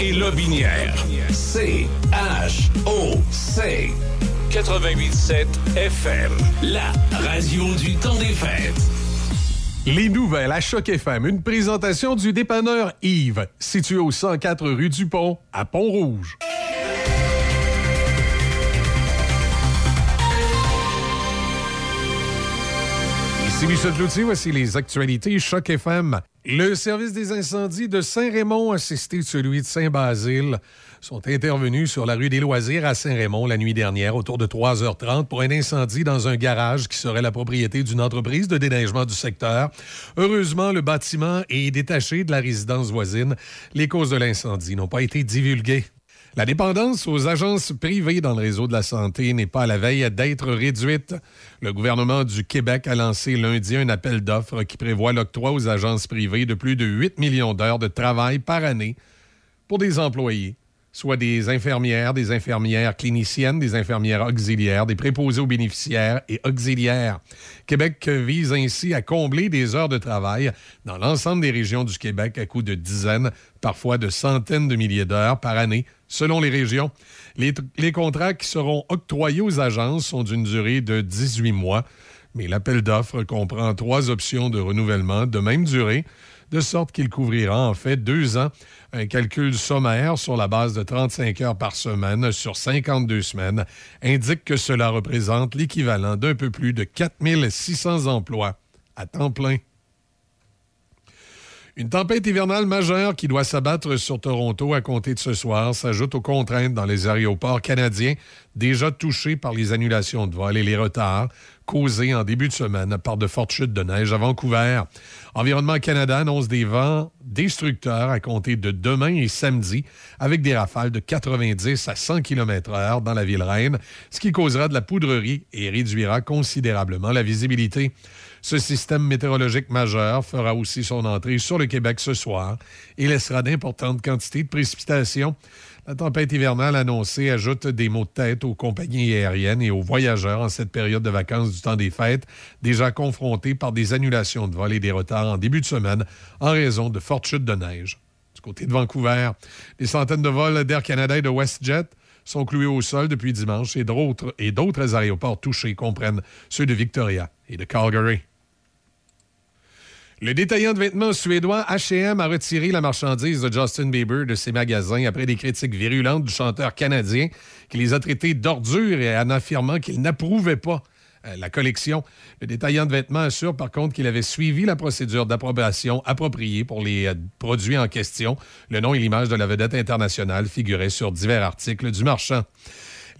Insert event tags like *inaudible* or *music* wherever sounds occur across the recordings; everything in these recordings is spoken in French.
Et Lobinière. C-H-O-C. 88.7 FM. La radio du temps des fêtes. Les nouvelles à Choc FM, une présentation du dépanneur Yves, situé au 104 rue du Pont, à Pont-Rouge. Michel Cloutier, voici les actualités Choc FM. Le service des incendies de Saint-Raymond, assisté de celui de Saint-Basile, sont intervenus sur la rue des Loisirs à Saint-Raymond la nuit dernière autour de 3h30 pour un incendie dans un garage qui serait la propriété d'une entreprise de déneigement du secteur. Heureusement, le bâtiment est détaché de la résidence voisine. Les causes de l'incendie n'ont pas été divulguées. La dépendance aux agences privées dans le réseau de la santé n'est pas à la veille d'être réduite. Le gouvernement du Québec a lancé lundi un appel d'offres qui prévoit l'octroi aux agences privées de plus de 8 millions d'heures de travail par année pour des employés, soit des infirmières, des infirmières cliniciennes, des infirmières auxiliaires, des préposés aux bénéficiaires et auxiliaires. Québec vise ainsi à combler des heures de travail dans l'ensemble des régions du Québec à coût de dizaines, parfois de centaines de milliers d'heures par année, selon les régions. Les, contrats qui seront octroyés aux agences sont d'une durée de 18 mois, mais l'appel d'offres comprend trois options de renouvellement de même durée, de sorte qu'il couvrira en fait deux ans. Un calcul sommaire sur la base de 35 heures par semaine sur 52 semaines indique que cela représente l'équivalent d'un peu plus de 4600 emplois à temps plein. Une tempête hivernale majeure qui doit s'abattre sur Toronto à compter de ce soir s'ajoute aux contraintes dans les aéroports canadiens déjà touchés par les annulations de vol et les retards causés en début de semaine par de fortes chutes de neige à Vancouver. Environnement Canada annonce des vents destructeurs à compter de demain et samedi avec des rafales de 90 à 100 km/h dans la ville reine, ce qui causera de la poudrerie et réduira considérablement la visibilité. Ce système météorologique majeur fera aussi son entrée sur le Québec ce soir et laissera d'importantes quantités de précipitations. La tempête hivernale annoncée ajoute des maux de tête aux compagnies aériennes et aux voyageurs en cette période de vacances du temps des fêtes, déjà confrontés par des annulations de vol et des retards en début de semaine en raison de fortes chutes de neige. Du côté de Vancouver, des centaines de vols d'Air Canada et de WestJet sont cloués au sol depuis dimanche et d'autres, et d'autres aéroports touchés comprennent ceux de Victoria et de Calgary. Le détaillant de vêtements suédois H&M a retiré la marchandise de Justin Bieber de ses magasins après des critiques virulentes du chanteur canadien qui les a traités d'ordures et en affirmant qu'il n'approuvait pas euh, la collection. Le détaillant de vêtements assure par contre qu'il avait suivi la procédure d'approbation appropriée pour les euh, produits en question. Le nom et l'image de la vedette internationale figuraient sur divers articles du marchand.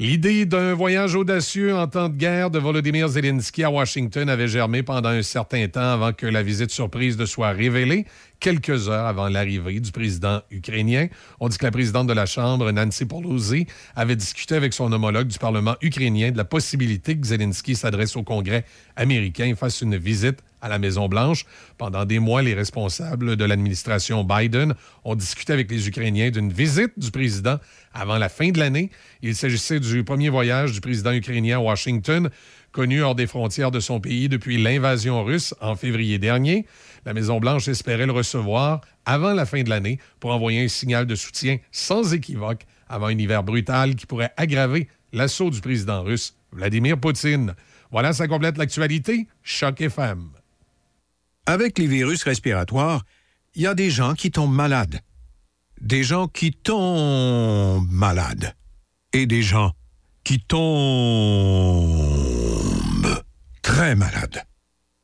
L'idée d'un voyage audacieux en temps de guerre de Volodymyr Zelensky à Washington avait germé pendant un certain temps avant que la visite surprise ne soit révélée, quelques heures avant l'arrivée du président ukrainien. On dit que la présidente de la Chambre, Nancy Pelosi, avait discuté avec son homologue du Parlement ukrainien de la possibilité que Zelensky s'adresse au Congrès américain et fasse une visite à la Maison-Blanche. Pendant des mois, les responsables de l'administration Biden ont discuté avec les Ukrainiens d'une visite du président avant la fin de l'année. Il s'agissait du premier voyage du président ukrainien à Washington, connu hors des frontières de son pays depuis l'invasion russe en février dernier. La Maison-Blanche espérait le recevoir avant la fin de l'année pour envoyer un signal de soutien sans équivoque avant un hiver brutal qui pourrait aggraver l'assaut du président russe Vladimir Poutine. Voilà, ça complète l'actualité. Choc FM. Avec les virus respiratoires, il y a des gens qui tombent malades. Des gens qui tombent malades. Et des gens qui tombent. très malade.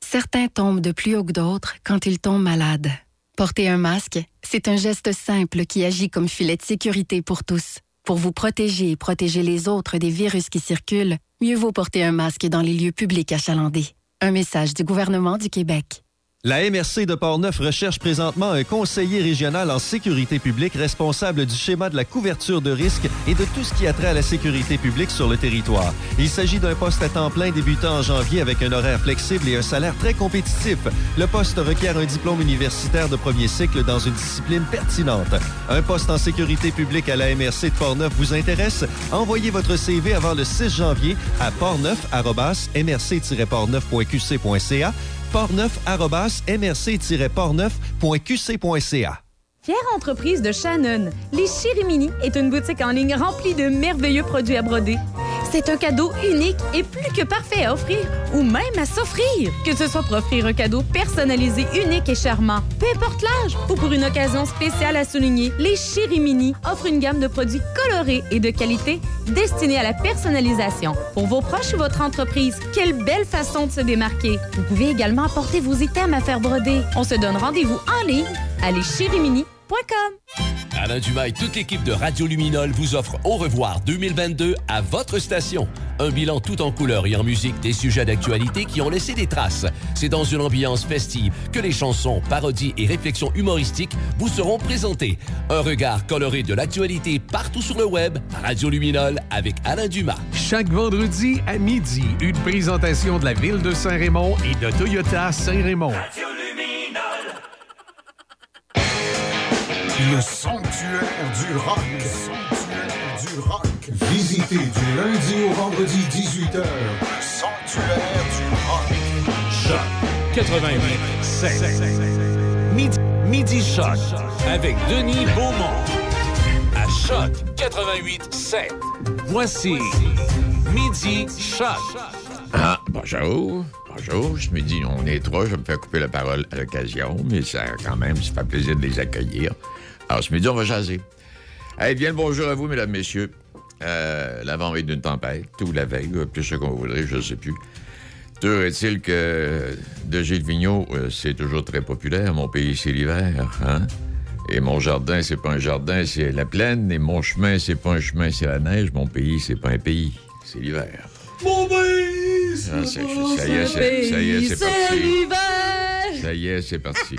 Certains tombent de plus haut que d'autres quand ils tombent malades. Porter un masque, c'est un geste simple qui agit comme filet de sécurité pour tous. Pour vous protéger et protéger les autres des virus qui circulent, mieux vaut porter un masque dans les lieux publics achalandés. Un message du gouvernement du Québec. La MRC de Portneuf recherche présentement un conseiller régional en sécurité publique responsable du schéma de la couverture de risques et de tout ce qui a trait à la sécurité publique sur le territoire. Il s'agit d'un poste à temps plein débutant en janvier avec un horaire flexible et un salaire très compétitif. Le poste requiert un diplôme universitaire de premier cycle dans une discipline pertinente. Un poste en sécurité publique à la MRC de Portneuf vous intéresse? Envoyez votre CV avant le 6 janvier à portneuf-mrc-portneuf.qc.ca portneuf-mrc-portneuf.qc.ca. Fière entreprise de Shannon, les Chirimini est une boutique en ligne remplie de merveilleux produits à broder. C'est un cadeau unique et plus que parfait à offrir ou même à s'offrir. Que ce soit pour offrir un cadeau personnalisé, unique et charmant, peu importe l'âge ou pour une occasion spéciale à souligner, les Chirimini offrent une gamme de produits colorés et de qualité destinés à la personnalisation. Pour vos proches ou votre entreprise, quelle belle façon de se démarquer. Vous pouvez également apporter vos items à faire broder. On se donne rendez-vous en ligne à leschirimini.com. Alain Dumas et toute l'équipe de Radio Luminol vous offre Au revoir 2022 à votre station. Un bilan tout en couleur et en musique des sujets d'actualité qui ont laissé des traces. C'est dans une ambiance festive que les chansons, parodies et réflexions humoristiques vous seront présentées. Un regard coloré de l'actualité partout sur le web. Radio Luminol avec Alain Dumas. Chaque vendredi à midi, une présentation de la ville de Saint-Raymond et de Toyota Saint-Raymond. Le sanctuaire du rock. Le sanctuaire du rock. Visitez du lundi au vendredi 18h. Le sanctuaire du rock. Choc 88 Midi, midi Choc avec Denis Beaumont. À Choc 88 7. Voici Midi Choc. Ah, bonjour. Bonjour. Je me dis, on est trois, je vais me faire couper la parole à l'occasion, mais ça, quand même, ça fait plaisir de les accueillir. Alors, ce midi, on va jaser. Allez, bien le bonjour à vous, mesdames, messieurs. Euh, L'avant-veille d'une tempête, ou la veille, ou plus ce qu'on voudrait, je ne sais plus. Toujours est-il que de Gilles Vigneault, euh, c'est toujours très populaire. Mon pays, c'est l'hiver, hein? Et mon jardin, c'est pas un jardin, c'est la plaine. Et mon chemin, c'est pas un chemin, c'est la neige. Mon pays, c'est pas un pays, c'est l'hiver. Mon pays, c'est Ah, c'est- ça y est, c'est- ça y est, c'est parti. Ça y est, c'est parti.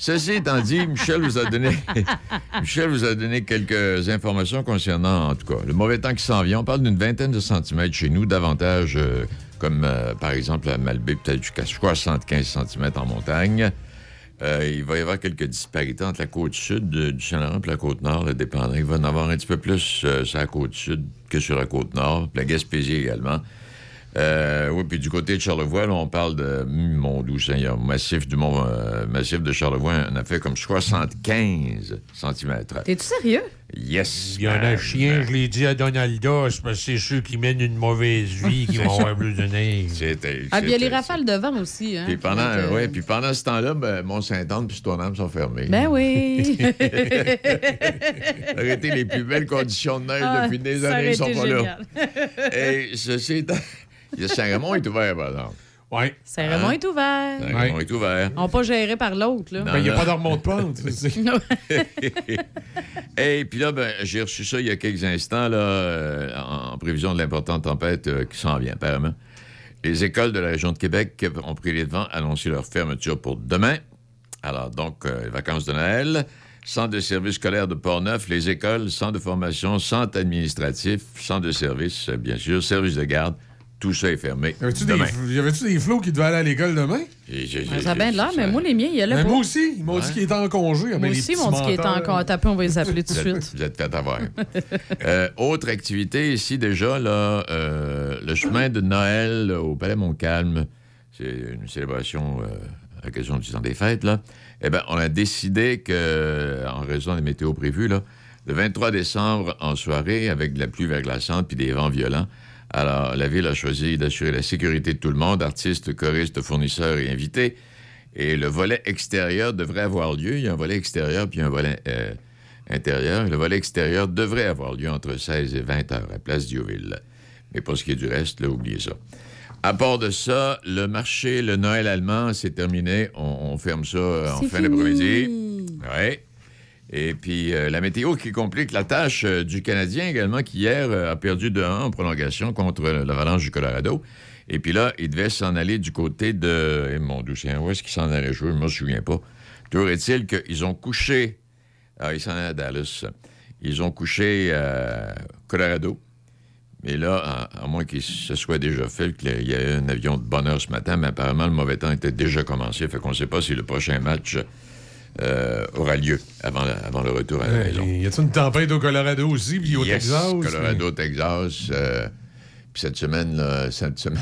Ceci étant dit, Michel vous a donné, *laughs* Michel vous a donné quelques informations concernant, en tout cas, le mauvais temps qui s'en vient. On parle d'une vingtaine de centimètres chez nous, davantage euh, comme euh, par exemple à Malbaie, peut-être jusqu'à 75 centimètres en montagne. Euh, il va y avoir quelques disparités entre la côte sud du Saint-Laurent et la côte nord, là, dépendant. Il va en avoir un petit peu plus sur la côte sud que sur la côte nord, puis la Gaspésie également. Euh, oui, puis du côté de Charlevoix, là, on parle de mon doux Seigneur, massif du mont, euh, massif de Charlevoix, on a fait comme 75 cm. T'es-tu sérieux? Yes. Il y en a chien, je l'ai dit à Donalda, c'est parce que c'est ceux qui mènent une mauvaise vie *laughs* qui vont avoir plus de neige. C'était. Ah, puis il y a les rafales de vent aussi. Hein? Puis pendant, euh, ouais, puis pendant ce temps-là, ben, Mont-Saint-Anne puis Stoneham sont fermés. Ben oui. *laughs* Arrêtez les plus belles conditions de neige Ah, depuis des ça aurait années, ils sont été pas là. génial. Et ceci étant. Il y a Saint-Raymond est ouvert, par exemple. Oui. Saint-Raymond Hein? est ouvert. Saint-Raymond est ouvert. On pas géré par l'autre, là. Non, Ben, il n'y a pas de remonte-pente. tu sais. *laughs* *laughs* Et puis là, ben, j'ai reçu ça il y a quelques instants, là, euh, en prévision de l'importante tempête euh, qui s'en vient, apparemment. Les écoles de la région de Québec ont pris les devants, annoncé leur fermeture pour demain. Alors, donc, euh, les vacances de Noël, centre de services scolaires de Portneuf, les écoles, centre de formation, centre administratif, centre de services, euh, bien sûr, service de garde, tout ça est fermé Y avait-tu des, demain. y avait-tu des flots qui devaient aller à l'école demain? Et j'ai- Ça a bien de l'air, mais moi, les miens, il y a là Ben, pas. moi aussi. Ils m'ont dit qu'ils étaient en congé. Ben, Moi aussi, ils m'ont dit qu'il était menteurs. encore tapé, on va les appeler tout de Vous êtes, suite. vous êtes fait avoir. Euh, autre activité ici déjà, là, euh, le chemin de Noël au Palais Montcalm. C'est une célébration euh, à l'occasion du temps des fêtes, là. Eh bien, on a décidé que, en raison des météos prévues, là, le 23 décembre, en soirée, avec de la pluie verglaçante puis des vents violents, alors la ville a choisi d'assurer la sécurité de tout le monde, artistes, choristes, fournisseurs et invités. Et le volet extérieur devrait avoir lieu. Il y a un volet extérieur puis un volet euh, intérieur. Le volet extérieur devrait avoir lieu entre 16 et 20 heures à Place Diouville. Mais pour ce qui est du reste, là, oubliez ça. À part de ça, le marché, le Noël allemand, c'est terminé. On, on ferme ça euh, en fin d'après-midi. Oui. Et puis, euh, la météo qui complique la tâche euh, du Canadien également, qui hier euh, a perdu de 1 en prolongation contre l'Avalanche du Colorado. Et puis là, il devait s'en aller du côté de... Eh, mon Dieu, c'est où est-ce qu'il s'en allait jouer? Je ne me souviens pas. Toujours est-il qu'ils ont couché... Ah, ils s'en allaient à Dallas. Ils ont couché à Colorado. Mais là, à, moins qu'il se soit déjà fait, qu'il y ait un avion de bonne heure ce matin, mais apparemment, le mauvais temps était déjà commencé. Fait qu'on ne sait pas si le prochain match euh, aura lieu avant, la- avant le retour à la maison. Y a-t-il une tempête au Colorado aussi, puis au Yes, Texas? Colorado, Texas. euh, puis cette semaine, là, *laughs* cette semaine,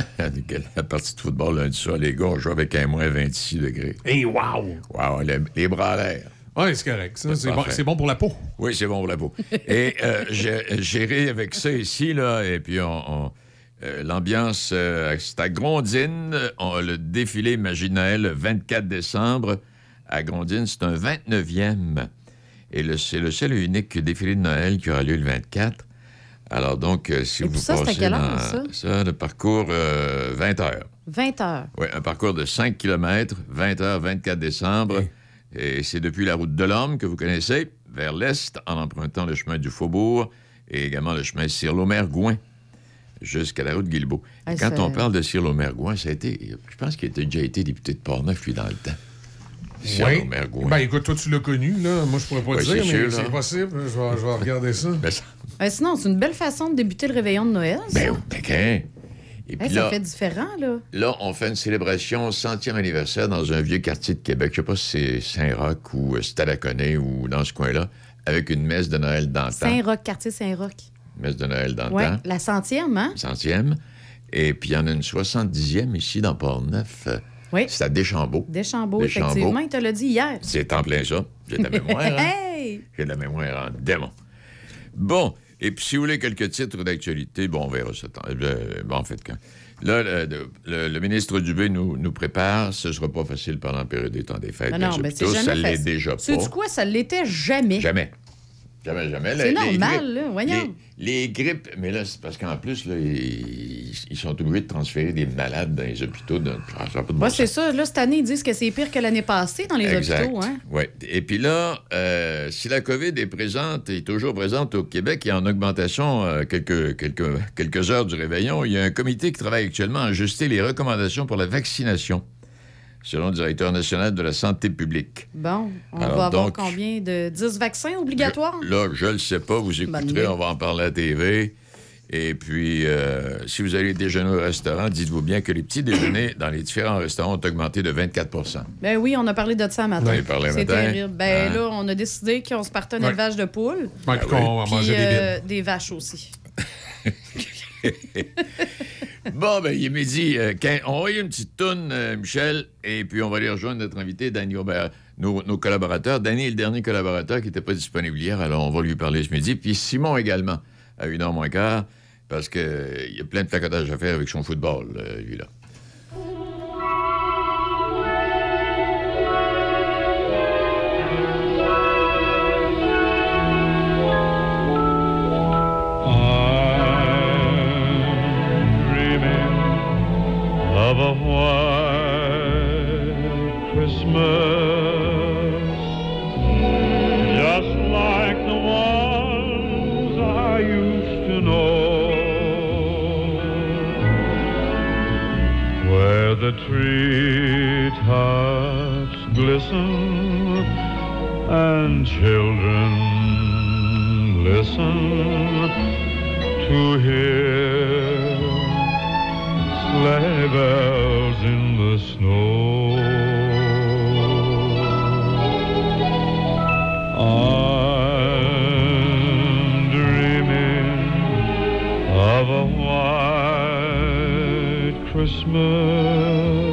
la partie de football lundi soir, les gars ont joué avec un moins 26 degrés. Hey, wow! Wow, les, les bras à l'air. Oui, c'est correct. ça. C'est bon, pour la peau. Oui, c'est bon pour la peau. *laughs* Et euh, j'ai j'ai ri avec ça ici, là, et puis on, on- euh, l'ambiance, euh, c'est à Grondine, on- le défilé Imaginael le 24 décembre. À Grondine, c'est un 29e. Et c'est le seul et unique défilé de Noël qui aura lieu le 24. Alors donc, euh, si Et vous puis ça, passez quelle dans heure, ça? le parcours, euh, 20 heures. 20 heures. Oui, un parcours de 5 km, 20 h 24 décembre. Et c'est depuis la route de l'Homme que vous connaissez, vers l'est, en empruntant le chemin du Faubourg et également le chemin Cire-Lomer-Gouin jusqu'à la route Guilbeault. Ah, quand ça- on parle de Cire-Lomer-Gouin, ça a été, je pense qu'il a déjà été député de Portneuf, lui, dans le temps. Oui. Ben, écoute, toi, tu l'as connu, là. Moi, je pourrais pas Oui, te dire, c'est mais c'est possible. Je vais, je vais regarder ça. Ben, ça- Ben, sinon, c'est une belle façon de débuter le réveillon de Noël. Ça, ben, ben. Et puis Hey, ça là, fait différent, là. Là, on fait une célébration 100e anniversaire dans un vieux quartier de Québec. Je sais pas si c'est Saint-Roch ou euh, Stadaconé ou dans ce coin-là, avec une messe de Noël d'antan. Saint-Roch, quartier Saint-Roch. Messe de Noël d'antan. Oui, la centième, hein? Centième. Et puis, il y en a une 70e ici dans Port-Neuf. Euh, Oui. C'est à Deschambault. Deschambault, Deschambault. effectivement. Il te l'a dit hier. C'est en plein ça. J'ai de la mémoire. hein? hey! J'ai de la mémoire en démon. Bon, et puis si vous voulez quelques titres d'actualité, bon, on verra ça. tant- euh, bon, en fait, quand. Là, le, le- le ministre Dubé nous, nous prépare. Ce ne sera pas facile pendant la période des temps des fêtes. Ben non, ben c'est jamais ça l'est déjà pas. Sais-tu quoi? Ça l'était jamais. Jamais. Jamais, jamais. C'est les normal, grippes- là, voyons. Les, les grippes, mais là, c'est parce qu'en plus, là, ils, ils sont obligés de transférer des malades dans les hôpitaux. De, ça bon Ouais, c'est ça. Là, cette année, ils disent que c'est pire que l'année passée dans les Exact. hôpitaux. Hein? Oui. Et puis là, euh, si la COVID est présente, est toujours présente au Québec et en augmentation euh, quelques, quelques, quelques heures du réveillon, il y a un comité qui travaille actuellement à ajuster les recommandations pour la vaccination, selon le directeur national de la santé publique. Bon, on Alors va avoir donc, combien de 10 vaccins obligatoires? Là, je le sais pas, vous écouterez, on va en parler à la TV. Et puis, euh, si vous allez déjeuner au restaurant, dites-vous bien que les petits déjeuners dans les différents restaurants ont augmenté de 24% Ben oui, on a parlé de ça matin. On a parlé un C'est terrible. Ben Hein? là, on a décidé qu'on se partait un Ouais. élevage de poules. Ouais, puis qu'on va Puis manger des euh, des vaches aussi. *laughs* *laughs* Bon, ben, il est midi. euh, on va y une petite toune, euh, Michel, et puis on va aller rejoindre notre invité, Danny Aubert, nos, collaborateurs. Danny est le dernier collaborateur qui n'était pas disponible hier, alors on va lui parler ce midi. Puis Simon également, à une heure moins quart, parce qu'il y a plein de placotage à faire avec son football, euh, the treetops glisten and children listen to hear sleigh bells in the snow. I'm Christmas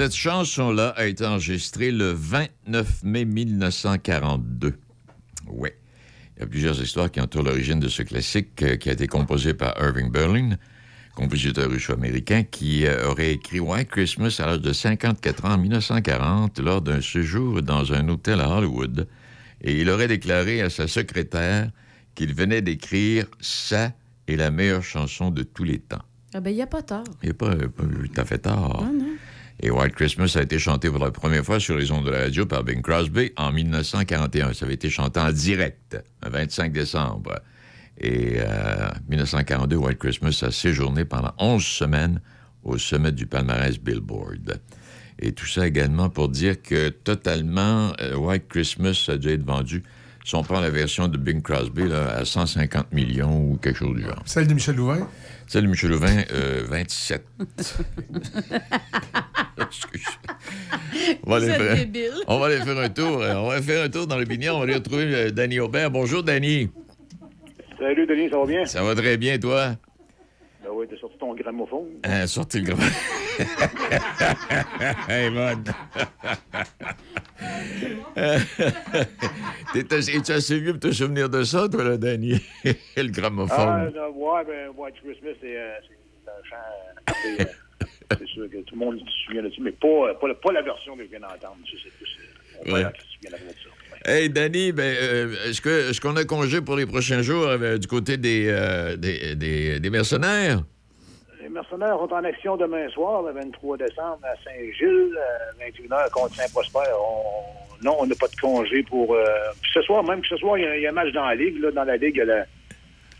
cette chanson-là a été enregistrée le 29 mai 1942. Oui. Il y a plusieurs histoires qui entourent l'origine de ce classique euh, qui a été composé par Irving Berlin, compositeur russo-américain qui euh, aurait écrit White Christmas à l'âge de 54 ans en 1940 lors d'un séjour dans un hôtel à Hollywood. Et il aurait déclaré à sa secrétaire qu'il venait d'écrire Ça est la meilleure chanson de tous les temps. Ah ben, il n'y a pas tort. Il n'est pas, pas tout à fait tard. Non, non. Et White Christmas a été chanté pour la première fois sur les ondes de la radio par Bing Crosby en 1941. Ça avait été chanté en direct, le 25 décembre. Et euh, 1942, White Christmas a séjourné pendant 11 semaines au sommet du palmarès Billboard. Et tout ça également pour dire que totalement, euh, White Christmas a dû être vendu, si on prend la version de Bing Crosby, là, à 150 millions ou quelque chose du genre. Celle de Michel Louvain? Celle de Michel Louvain, euh, 27. *laughs* On va, Vous aller êtes faire, débile. on va aller faire un tour. euh, On va faire un tour dans l'opinion. On va aller retrouver euh, Danny Aubert. Bonjour, Danny. Salut Denis, ça va bien? Ça va très bien, toi? Ben oui, t'as sorti ton gramophone. Hein, sorti le grand. *laughs* hey, man. *laughs* T'es assez, es-tu assez vieux pour te souvenir de ça, toi, là, Danny? *laughs* le Ah, gramophone. non, ouais, ben, White Christmas, c'est euh, c'est un chant. C'est, sûr que tout le monde se souvient de ça, mais pas, euh, pas, la- pas la version que je viens d'entendre. C'est plus. euh, Ouais. Hey, Danny, ben, euh, est-ce, que, est-ce qu'on a congé pour les prochains jours euh, du côté des, euh, des, des- des mercenaires? Les mercenaires sont en action demain soir, le 23 décembre, à Saint-Gilles, euh, 21h contre Saint-Prosper. On- Non, on n'a pas de congé pour. ce soir, même que ce soir, il y, a- il y a un match dans la Ligue. Là, dans la Ligue, il y a la,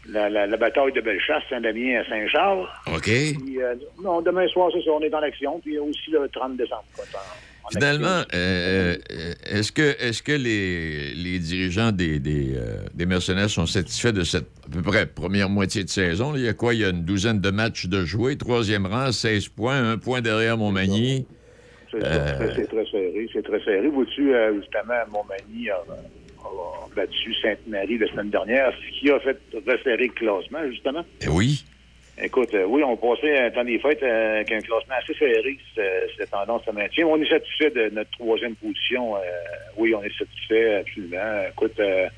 la, la- la bataille de Bellechasse, Saint-Damien à Saint-Charles. OK. Puis, euh, non, demain soir, c'est ça, on est en action. Puis aussi le 30 décembre. quoi, en- en Finalement, euh, euh, est-ce que, est-ce que les, les dirigeants des, des, euh, des mercenaires sont satisfaits de cette à peu près première moitié de saison? là? Il y a quoi? Il y a une douzaine de matchs de jouer, troisième rang, 16 points, un point derrière Montmagny. C'est très serré. C'est très serré. Vois-tu, euh, justement, Montmagny a, battu Sainte-Marie la semaine dernière, ce qui a fait resserrer le classement, justement. Eh oui. Écoute, euh, oui, on passait un temps des fêtes euh, avec un classement assez serré. Cette tendance se maintient. On est satisfait de notre troisième position. euh, oui, on est satisfait, absolument. Écoute, euh,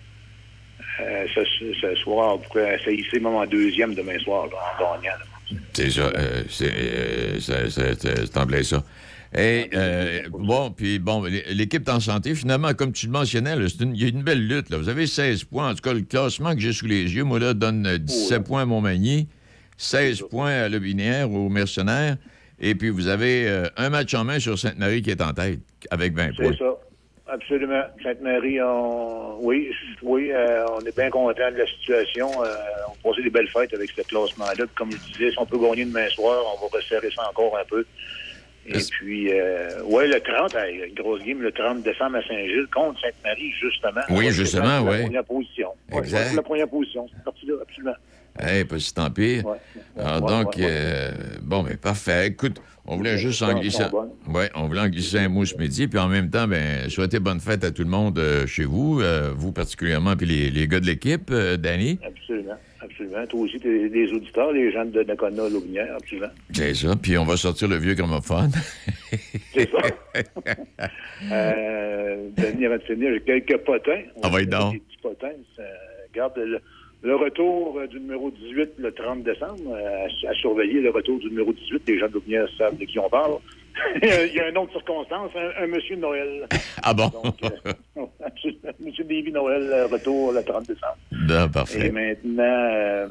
ce, ce soir, on pourrait essayer même en deuxième demain soir, là, en gagnant. C'est ça. euh, c'est, ça. Et, euh, bon, puis bon, l'é- l'équipe en santé. Finalement, comme tu le mentionnais, là, c'est une- il y a une belle lutte. Là. Vous avez 16 points. En tout cas, le classement que j'ai sous les yeux, moi, là, donne euh, 17 points à Montmagny, 16 points à Le Binière, aux Mercenaires. Et puis, vous avez euh, un match en main sur Sainte-Marie qui est en tête, avec 20 points. C'est ça. Absolument. Sainte-Marie, on... oui, oui, euh, on est bien content de la situation. Euh, on passait des belles fêtes avec ce classement-là. Comme je disais, si on peut gagner demain soir, on va resserrer ça encore un peu. Et puis, euh, ouais, le 30, euh, une grosse game, le 30 décembre à Saint-Gilles contre Sainte-Marie, justement. Oui, justement, c'est la- première position. Exact. ouais, la première position. C'est parti là, absolument. Eh, pas si tant. Alors, ouais, donc, euh, bon, mais parfait. Écoute, on voulait juste en glisser, ouais, on voulait en glisser un mot ce midi, puis en même temps, ben, souhaiter bonne fête à tout le monde euh, chez vous, euh, vous particulièrement, puis les, les gars de l'équipe, Danny. Absolument. Absolument. Toi aussi, t'es des auditeurs, les gens de Nakona, Lobinière, absolument. C'est ça. Puis on va sortir le vieux gramophone. *laughs* C'est ça. euh, Denis, avant de finir, j'ai quelques potins. Ah, va, Des donc. petits potins. Regarde, le, le retour euh, du numéro 18 le 30 décembre, euh, à, à surveiller le retour du numéro 18. Les gens de Lumière savent de qui on parle. *laughs* Il y a une autre circonstance, un, un monsieur Noël. *laughs* Ah bon? *laughs* monsieur Davy Noël, euh, retour le 30 décembre. Et parfait. maintenant, euh,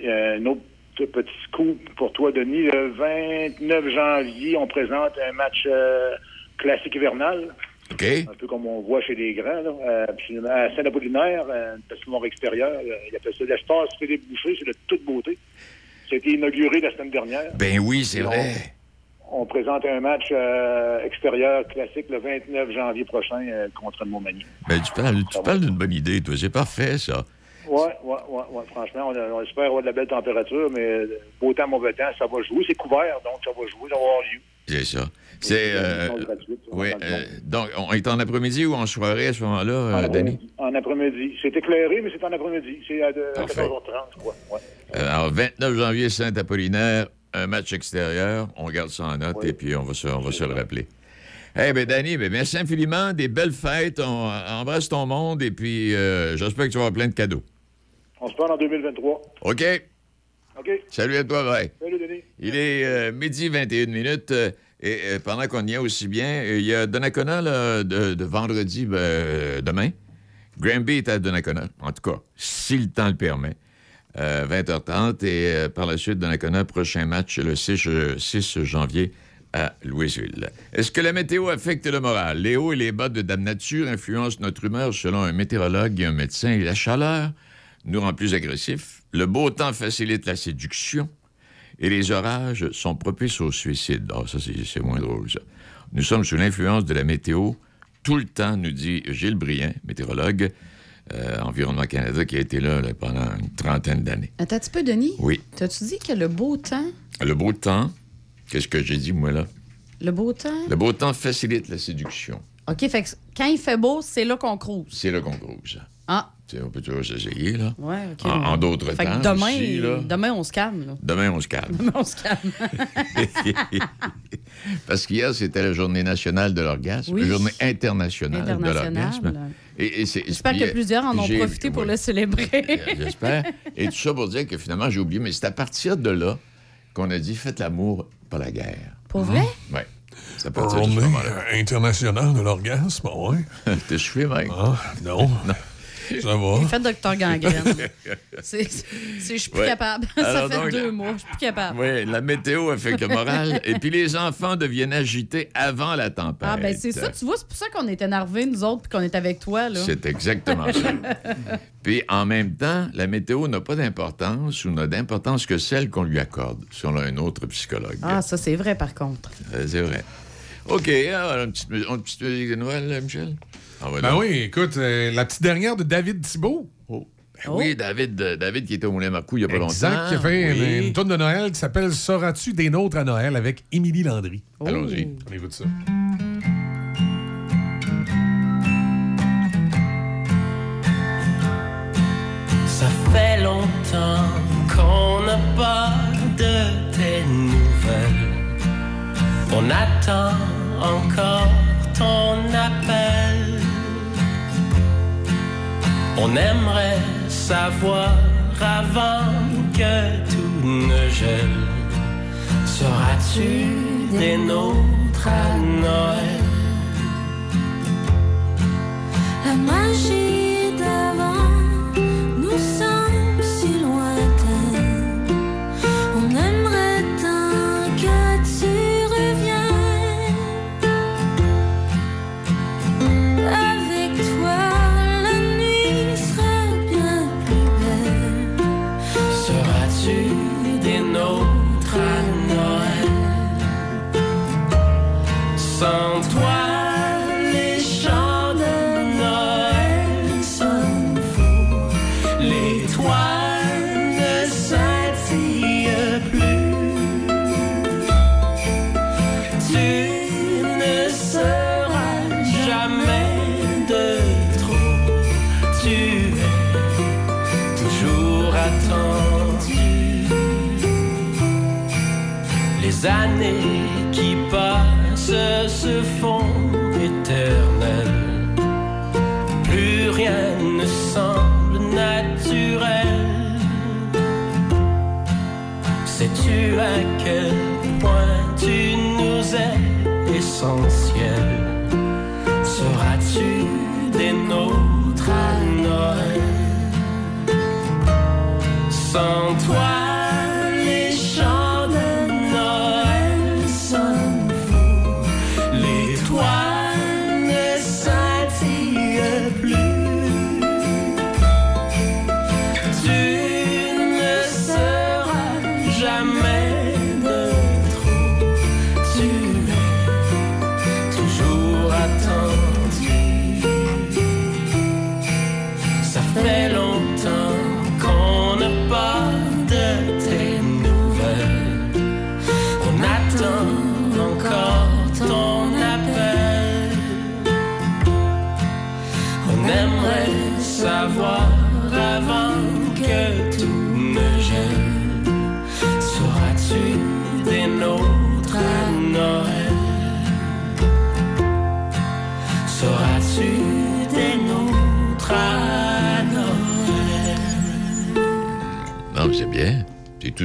y a un autre petit scoop pour toi, Denis. Le 29 janvier, on présente un match euh, classique hivernal. OK. Un peu comme on voit chez les grands. Là, euh, à Saint-Apollinaire, euh, une patinoire extérieure. euh, il appelle ça l'espace Philippe Boucher. C'est de toute beauté. Ça a été inauguré la semaine dernière. Ben oui, c'est vrai. On présente un match euh, extérieur classique le 29 janvier prochain euh, contre le Montmagny. Ben, tu parles, tu parles d'une bonne idée, toi. C'est parfait, ça. Oui, ouais, ouais, ouais. Franchement, on, espère avoir de la belle température, mais euh, beau temps, mauvais temps, ça va jouer. C'est couvert, donc ça va jouer, ça va avoir lieu. C'est ça. C'est. euh, oui, donc, on est en après-midi ou en soirée à ce moment-là, Denis? En après-midi. C'est éclairé, mais c'est en après-midi. C'est à, de- à Parfait. 14h30, je crois. Ouais. Alors, 29 janvier, Saint-Apollinaire, un match extérieur. On garde ça en note et puis on va se, on va se le rappeler. Eh bien, Danny, ben, merci infiniment. Des belles fêtes. On, embrasse ton monde et puis euh, j'espère que tu vas avoir plein de cadeaux. On se parle en 2023. OK? OK? Salut à toi, bye. Salut, Denis. Il est euh, midi 21 minutes. euh, et pendant qu'on y est aussi bien, il y a Donnacona là, de, de vendredi ben, demain. Granby est à Donnacona, en tout cas, si le temps le permet. Euh, 20h30. Et euh, par la suite, Donnacona, prochain match le 6, euh, 6 janvier à Louisville. Est-ce que la météo affecte le moral? Les hauts et les bas de Dame Nature influencent notre humeur selon un météorologue et un médecin. La chaleur nous rend plus agressifs. Le beau temps facilite la séduction. Et les orages sont propices au suicide. Ah, ça, c'est c'est moins drôle, ça. Nous sommes sous l'influence de la météo tout le temps, nous dit Gilles Brien, météorologue, euh, Environnement Canada, qui a été là, là, pendant une trentaine d'années. Attends un petit peu, Denis. Oui. T'as-tu dit que le beau temps, Le beau temps, qu'est-ce que j'ai dit, moi, là? le beau temps... Le beau temps facilite la séduction. OK, fait que quand il fait beau, c'est là qu'on crouse. C'est là qu'on cruise. Ah, on peut toujours s'essayer, là. ouais, OK. En, en d'autres Fait temps que demain, aussi, là. demain, on se calme, là. Demain, on se calme. Demain, on se calme. *laughs* Parce qu'hier, c'était la journée nationale de l'orgasme, Oui. la journée internationale, de l'orgasme. Et, et c'est- J'espère que euh, plusieurs en ont profité pour ouais, le célébrer. *laughs* J'espère. Et tout ça pour dire que finalement, j'ai oublié, mais c'est à partir de là qu'on a dit faites l'amour, pas la guerre. Pour vrai? Oui. C'est à partir de ce Journée internationale de l'orgasme, oui. *laughs* T'es cheveux, mec? Ah, non. Ça va. J'ai fait Docteur Gangrène. *laughs* C'est- Je suis plus Ouais. capable. Ça fait donc, deux mois. Je suis plus capable. Oui, la météo affecte le moral. Et puis les enfants deviennent agités avant la tempête. Ah, ben c'est ça. Tu vois, c'est pour ça qu'on est énervés, nous autres, puis qu'on est avec toi, là. C'est exactement ça. *laughs* Puis en même temps, la météo n'a pas d'importance ou n'a d'importance que celle qu'on lui accorde, selon un autre psychologue. Ah, ça, c'est vrai, par contre. Euh, C'est vrai. OK, alors, une petite, une petite musique de Noël, Michel? Ah, Ben oui, écoute, euh, la petite dernière de David Thibault. Ben Oui, David, euh, David qui était au Moulin Marcou il y a pas Exact, longtemps. qui a fait une, Oui. une tourne de Noël qui s'appelle Sauras-tu des nôtres à Noël avec Émilie Landry. Allons-y. On écoute ça. Ça fait longtemps qu'on n'a pas de tes nouvelles. On attend encore ton appel. On aimerait savoir avant que tout ne gèle. Seras-tu des nôtres à Noël? Magie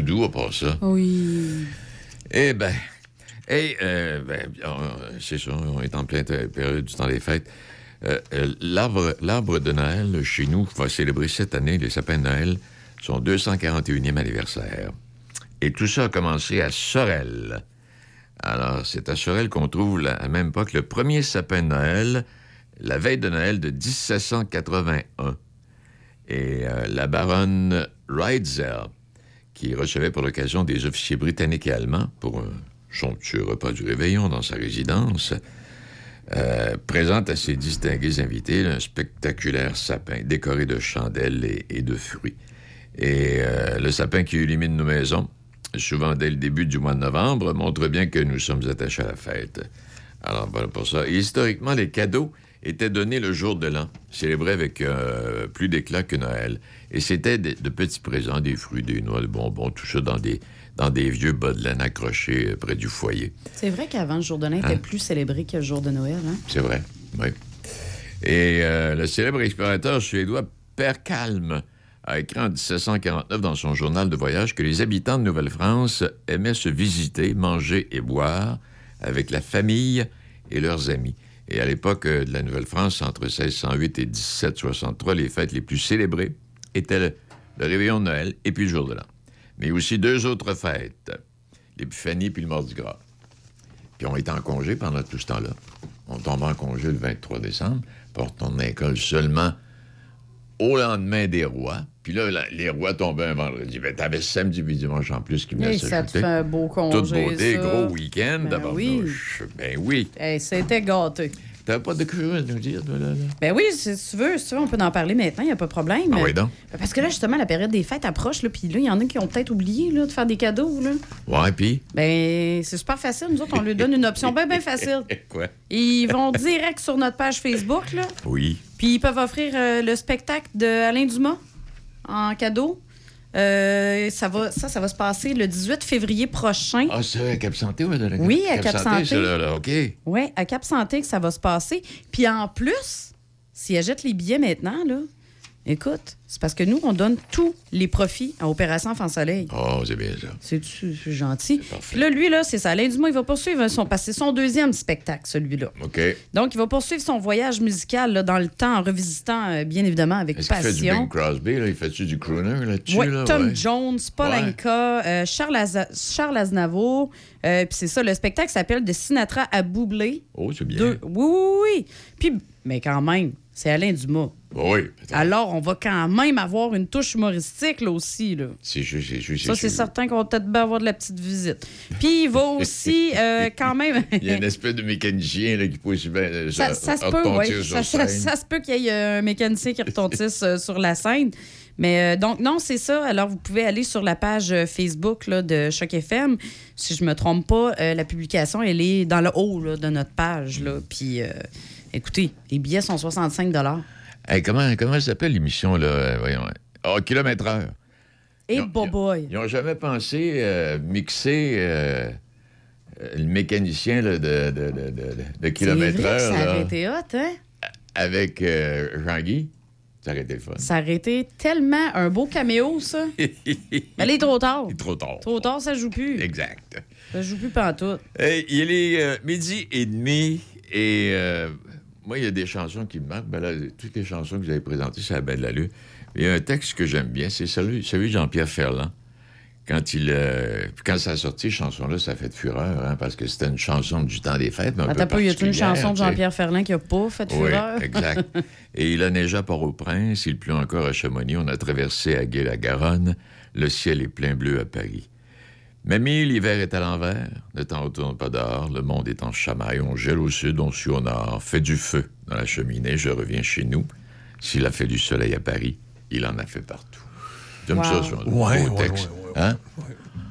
doux à part ça. Oui. Eh ben, hey, euh, ben, c'est ça, on est en pleine période du temps des fêtes. Euh, euh, L'arbre de Noël, chez nous, va célébrer cette année, les sapins de Noël, son 241e anniversaire. Et tout ça a commencé à Sorel. Alors, c'est à Sorel qu'on trouve, la- à même époque, le premier sapin de Noël, la veille de Noël de 1781. Et euh, la baronne Reitzel, qui recevait pour l'occasion des officiers britanniques et allemands pour un somptueux repas du réveillon dans sa résidence, euh, présente à ses distingués invités un spectaculaire sapin décoré de chandelles et, de fruits. Et euh, le sapin qui illumine nos maisons, souvent dès le début du mois de novembre, montre bien que nous sommes attachés à la fête. Alors voilà pour ça. Historiquement, les cadeaux étaient donnés le jour de l'an, célébrés avec euh, plus d'éclat que Noël. Et c'était de, de petits présents, des fruits, des noix, des bonbons, tout ça dans des, dans des vieux bas de laine accrochés euh, près du foyer. C'est vrai qu'avant, le jour de l'an était Hein? plus célébré que le jour de Noël. Hein? C'est vrai, oui. Et euh, le célèbre explorateur suédois Per Kalm a écrit en 1749 dans son journal de voyage que les habitants de Nouvelle-France aimaient se visiter, manger et boire avec la famille et leurs amis. Et à l'époque euh, de la Nouvelle-France, entre 1608 et 1763, les fêtes les plus célébrées étaient le, le réveillon de Noël et puis le jour de l'an. Mais aussi deux autres fêtes, l'Épiphanie puis le Mardi Gras. Puis on était en congé pendant tout ce temps-là. On tombait en congé le 23 décembre, puis on retournait à l'école seulement au lendemain des rois. Puis là, la- les rois tombaient un vendredi. Ben, t'avais samedi puis dimanche en plus qui venaient Et ça te fait un beau congé. Toute beauté, ça. gros week-end, Ben d'abord. oui. Ben oui. Hey, C'était gâté. T'avais pas de curieux à nous dire, là, là? Ben oui, si tu veux, si tu veux, on peut en parler maintenant, il n'y a pas de problème. Ah oui, donc? Parce que là, justement, la période des fêtes approche, là, puis là, il y en a qui ont peut-être oublié là, de faire des cadeaux. Là. Ouais, puis? Ben, c'est super facile. Nous autres, on leur donne une option bien, bien facile. *laughs* Quoi? Ils vont direct sur notre page Facebook, là, Oui. puis ils peuvent offrir euh, le spectacle de Alain Dumas en cadeau. Euh, ça, va, ça, ça va se passer le 18 février prochain. Ah, c'est à Cap Santé, ouais, de la Oui, à Cap Santé. là, là, OK. Oui, à Cap Santé que ça va se passer. Puis en plus, si elle jette les billets maintenant, là, écoute, c'est parce que nous, on donne tous les profits à Opération Enfant Soleil. Oh, c'est bien ça. C'est gentil. Puis là, lui, là, c'est ça. Alain Dumas, il va poursuivre son, parce que c'est son deuxième spectacle, celui-là. OK. Donc, il va poursuivre son voyage musical là, dans le temps en revisitant, euh, bien évidemment, avec Est-ce qu'il fait du passion. Bing Crosby, là? Il fait-tu du crooner là-dessus, Ouais, là? Tom Ouais. Jones, Paul Ouais. Anka, euh, Charles, Aza- Charles Aznavour. Euh, Puis c'est ça, le spectacle s'appelle De Sinatra à Boublé. Oh, c'est bien. Oui, oui, oui. Puis, mais quand même, c'est Alain Dumas. Oui. Alors, on va quand même avoir une touche humoristique, là aussi. Là. C'est juste, c'est juste. Ça, c'est certain qu'on va peut-être bien avoir de la petite visite. Puis, il va aussi, euh, quand même... *laughs* Il y a une espèce de mécanicien là, qui peut aussi bien euh, Ça, ça se peut, oui. sur Ça, ça- ça se peut qu'il y ait euh, un mécanicien qui retentisse euh, sur la scène. Mais euh, donc, non, c'est ça. Alors, vous pouvez aller sur la page Facebook là, de Choc FM. Si je me trompe pas, la publication, elle est dans le haut là, de notre page. Là. Puis, écoutez, les billets sont 65 Hey, comment, comment s'appelle l'émission, là? Euh, Voyons. Ah, kilomètre heure. Et boboy. Ils n'ont jamais pensé euh, mixer euh, le mécanicien là, de, de, de, de- de C'est kilomètre heure, ça là, aurait été hot, hein? avec euh, Jean-Guy, ça aurait été le fun. Ça aurait été tellement un beau caméo, ça. *laughs* Elle est trop tard. Trop tard. Trop tard, ça joue plus. Exact. Ça joue plus pantoute. Hey, il est midi et demi et moi, il y a des chansons qui me marquent. Ben là, toutes les chansons que vous avez présentées, c'est la belle allure. Mais il y a un texte que j'aime bien, c'est celui, celui de Jean-Pierre Ferland. Quand il euh, quand ça a sorti, cette chanson-là, ça a fait de fureur, hein, parce que c'était une chanson du temps des fêtes. Mais un Attends peu y a-t-il une chanson de. Jean-Pierre Ferland qui a pas fait Oui, fureur? *laughs* exact. Et il a neigé à Port-au-Prince, il pleut encore à Chamonix, on a traversé à Gué-la-Garonne, le ciel est plein bleu à Paris. Mamie, l'hiver est à l'envers, ne t'en retourne pas dehors, le monde est en chamaille, on gèle au sud, on sue au nord, fait du feu dans la cheminée, je reviens chez nous. S'il a fait du soleil à Paris, il en a fait partout. J'aime Wow. ça, Ouais, beau ouais, texte. Hein?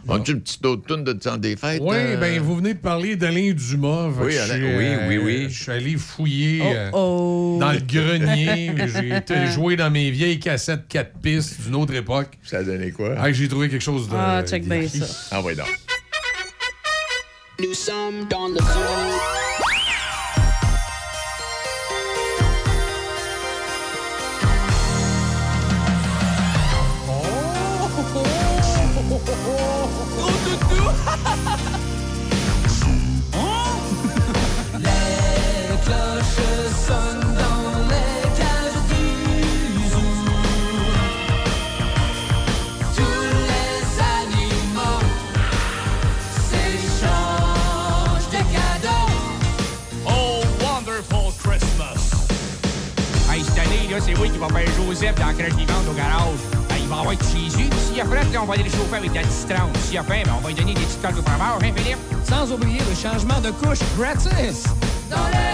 On a une petite autre tourne de temps des fêtes? Oui, euh? ben vous venez de parler d'Alain Dumas. Oui, que je Alain- suis, oui, euh, oui, oui. Je suis allé fouiller euh, Oh, dans le grenier. J'ai *laughs* été jouer dans mes vieilles cassettes 4 pistes d'une autre époque. Ça a donné quoi? Ah, J'ai trouvé quelque chose de. Ah, check bien ça. Ah, oui, donc. Nous sommes dans le année, là, c'est moi qui va faire Joseph dans la crèche vivante au garage. Hey, il va avoir de Jésus. S'il a faim, on va aller le chauffer avec de la distance. S'il a faim, ben, on va lui donner des petites coques au fromage, hein, Philippe? Sans oublier le changement de couche gratis. Dans les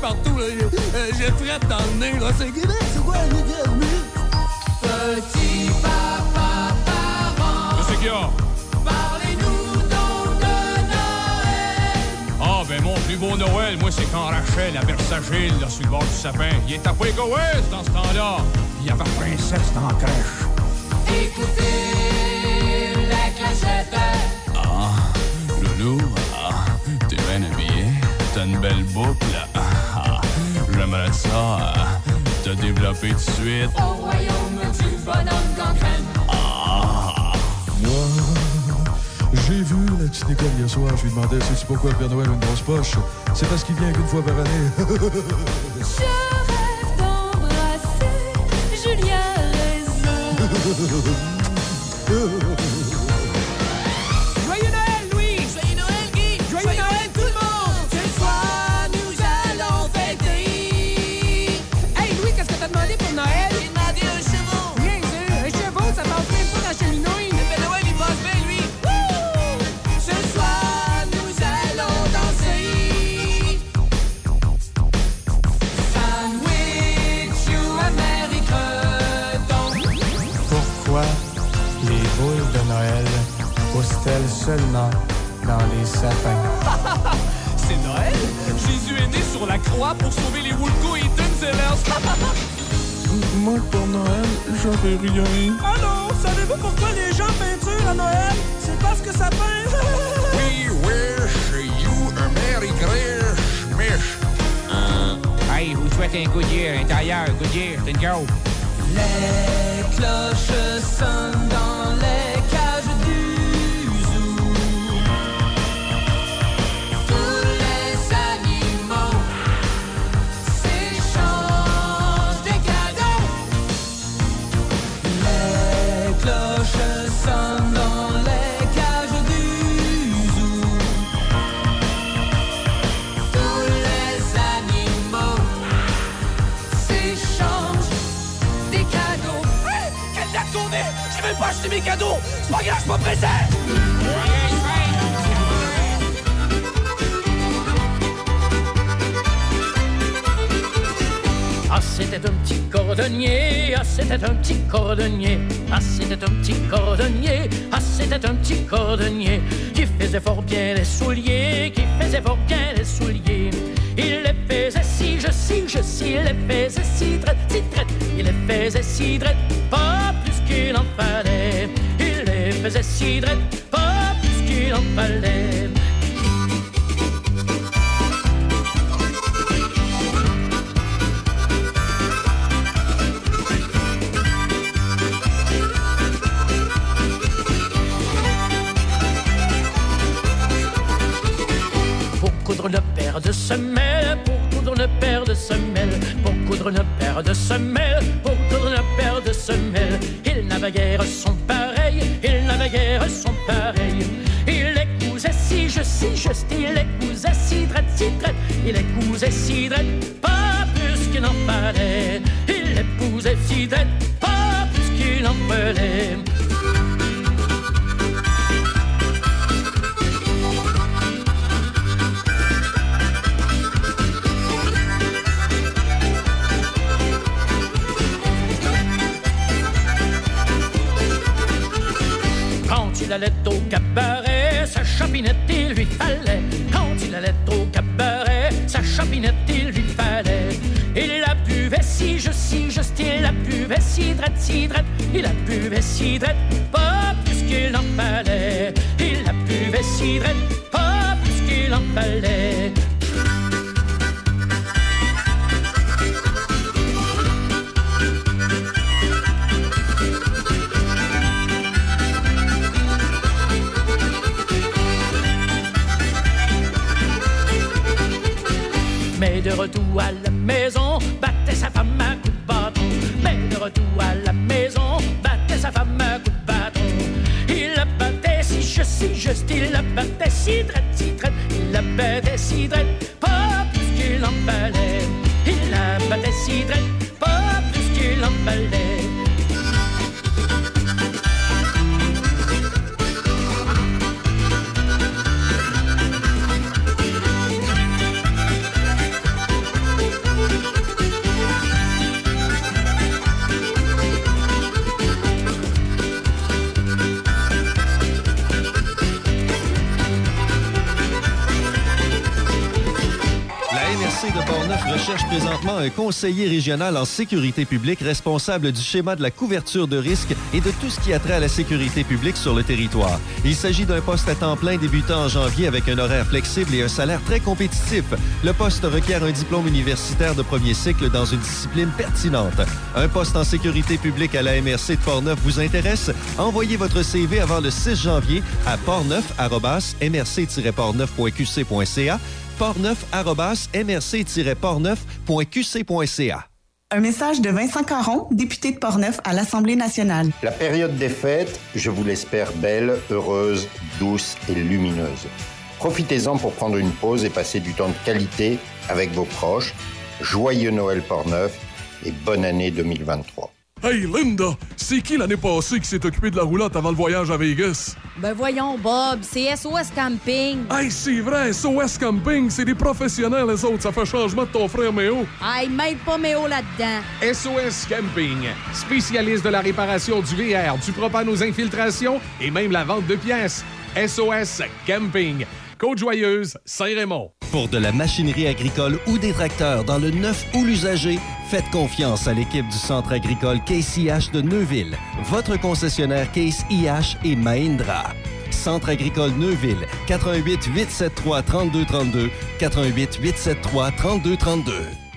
partout. là. J'ai- J'ai fret dans le nez. là. C'est c'est quoi le Petit papa parent. Qu'est-ce qu'il y a? Parlez-nous donc de Noël. Ah, ben, mon plus beau Noël, moi, c'est quand Rachel, la Versagile, là, sur le bord du sapin. Il est à Puego West dans ce temps-là. Il y avait princesse dans la crèche. Écoutez la clochette. Ah, Loulou, ah, t'es bien habillé, t'as une belle boucle. Ah, J'aimerais ça ah, te développer tout de suite. Au royaume du bonhomme gangrène. Ah, J'ai vu la petite école hier soir, je lui demandais c'est pourquoi Père Noël a une grosse poche? C'est parce qu'il vient qu'une fois par année. *laughs* Je rêve d'embrasser Julien Raisin. *laughs* Moi, pour Noël, j'avais rien. Ah non, savez-vous pourquoi les gens peinturent à Noël? C'est parce que ça peint. We wish you a Merry Christmas. Hey, vous souhaitez un good year, intérieur, good year, c'est une go. Les cloches sonnent dans les même pas acheté mes cadeaux. C'est pas grave, je pas pressé. Ah, c'était un petit cordonnier, ah, c'était un petit cordonnier, ah, c'était un petit cordonnier, ah, c'était un petit cordonnier qui faisait fort bien les souliers, qui faisait fort bien les souliers. Il les faisait si, je si, je si, il les faisait si traite, si traite, il les faisait si traite, qu'il en fallait. Il les faisait si traite, pas plus qu'il en fallait. coudre une paire de semelles, pour coudre une paire de semelles, pour coudre une paire de semelles, pour coudre une paire. Il n'avait guère son pareil, il n'avait guère son pareil. Il les cousait si je si juste, il les cousait si drette, si drette, il les cousait si drette, pas plus qu'il en fallait. Il les cousait si drette, pas plus qu'il en fallait. Il la buvait si pas plus qu'il en fallait. Il la buvait si conseiller régional en sécurité publique responsable du schéma de la couverture de risques et de tout ce qui a trait à la sécurité publique sur le territoire. Il s'agit d'un poste à temps plein débutant en janvier avec un horaire flexible et un salaire très compétitif. Le poste requiert un diplôme universitaire de premier cycle dans une discipline pertinente. Un poste en sécurité publique à la MRC de Portneuf vous intéresse? Envoyez votre CV avant le 6 janvier à portneuf-mrc-portneuf.qc.ca portneuf-mrc-portneuf.qc.ca. Un message de Vincent Caron, député de Portneuf à l'Assemblée nationale. La période des fêtes, je vous l'espère belle, heureuse, douce et lumineuse. Profitez-en pour prendre une pause et passer du temps de qualité avec vos proches. Joyeux Noël Portneuf et bonne année 2023. Hey Linda, c'est qui l'année passée qui s'est occupé de la roulotte avant le voyage à Vegas? Ben voyons, Bob, c'est SOS Camping. Hey, c'est vrai, SOS Camping, c'est des professionnels, les autres. Ça fait changement de ton frère Méo. Hey, mêle pas Méo là-dedans. SOS Camping, spécialiste de la réparation du VR, du propane aux infiltrations et même la vente de pièces. SOS Camping, Côte-Joyeuse, Saint-Raymond. Pour de la machinerie agricole ou des tracteurs dans le neuf ou l'usager, faites confiance à l'équipe du Centre agricole Case IH de Neuville, votre concessionnaire Case IH et Mahindra. Centre agricole Neuville, 88 873 3232, 88 873 3232.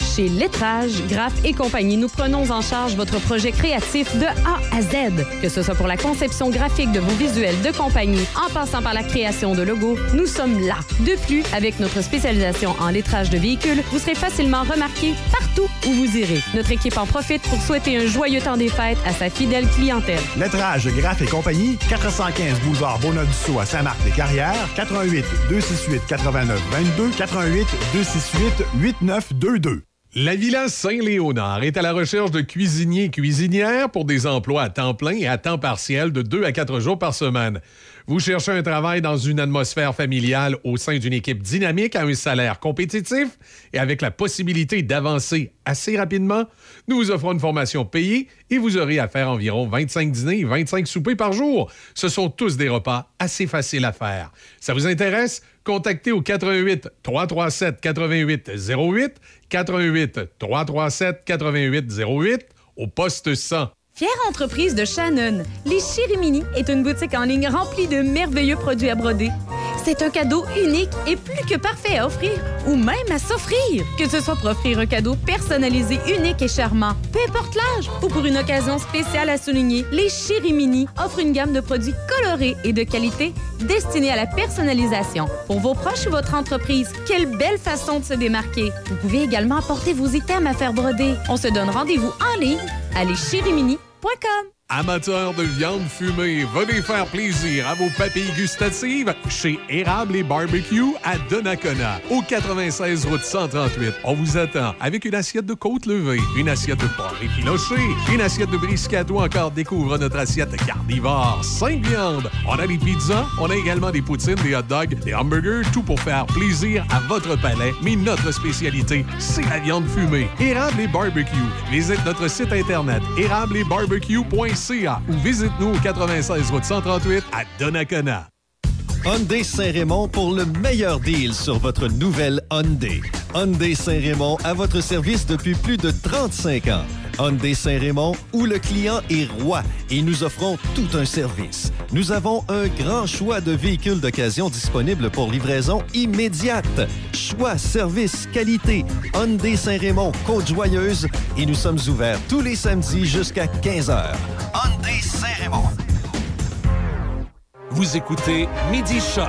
Chez Lettrage, Graph et compagnie, nous prenons en charge votre projet créatif de A à Z. Que ce soit pour la conception graphique de vos visuels de compagnie, en passant par la création de logos, nous sommes là. De plus, avec notre spécialisation en lettrage de véhicules, vous serez facilement remarqué partout où vous irez. Notre équipe en profite pour souhaiter un joyeux temps des fêtes à sa fidèle clientèle. Lettrage, Graph et compagnie, 415 boulevard Bonadusseau à Saint-Marc-des-Carrières, 88 268 89 22, 88 268 8922. La Villa Saint-Léonard est à la recherche de cuisiniers et cuisinières pour des emplois à temps plein et à temps partiel de 2 à 4 jours par semaine. Vous cherchez un travail dans une atmosphère familiale au sein d'une équipe dynamique à un salaire compétitif et avec la possibilité d'avancer assez rapidement? Nous vous offrons une formation payée et vous aurez à faire environ 25 dîners et 25 soupers par jour. Ce sont tous des repas assez faciles à faire. Ça vous intéresse? Contactez au 88 337 88 08, 88 337 88 08 au poste 100. Fière entreprise de Shannon, les Chirimini est une boutique en ligne remplie de merveilleux produits à broder. C'est un cadeau unique et plus que parfait à offrir ou même à s'offrir. Que ce soit pour offrir un cadeau personnalisé, unique et charmant, peu importe l'âge, ou pour une occasion spéciale à souligner, les Chirimini offrent une gamme de produits colorés et de qualité destinés à la personnalisation. Pour vos proches ou votre entreprise, quelle belle façon de se démarquer. Vous pouvez également apporter vos items à faire broder. On se donne rendez-vous en ligne à leschirimini.com. Amateurs de viande fumée, venez faire plaisir à vos papilles gustatives chez Érable et Barbecue à Donnacona, au 96 route 138. On vous attend avec une assiette de côte levée, une assiette de porc effiloché, une assiette de brisket ou encore découvre notre assiette carnivore. Cinq viandes. On a des pizzas, on a également des poutines, des hot dogs, des hamburgers, tout pour faire plaisir à votre palais. Mais notre spécialité, c'est la viande fumée. Érable et Barbecue. Visite notre site internet ou visite-nous au 96 route 138 à Donnacona. Hyundai Saint-Raymond pour le meilleur deal sur votre nouvelle Hyundai. Hyundai Saint-Raymond à votre service depuis plus de 35 ans. Hyundai Saint-Raymond où le client est roi et nous offrons tout un service. Nous avons un grand choix de véhicules d'occasion disponibles pour livraison immédiate. Choix, service, qualité. Hyundai Saint-Raymond, Côte-Joyeuse et nous sommes ouverts tous les samedis jusqu'à 15h. Hyundai Saint-Raymond. Vous écoutez Midi Choc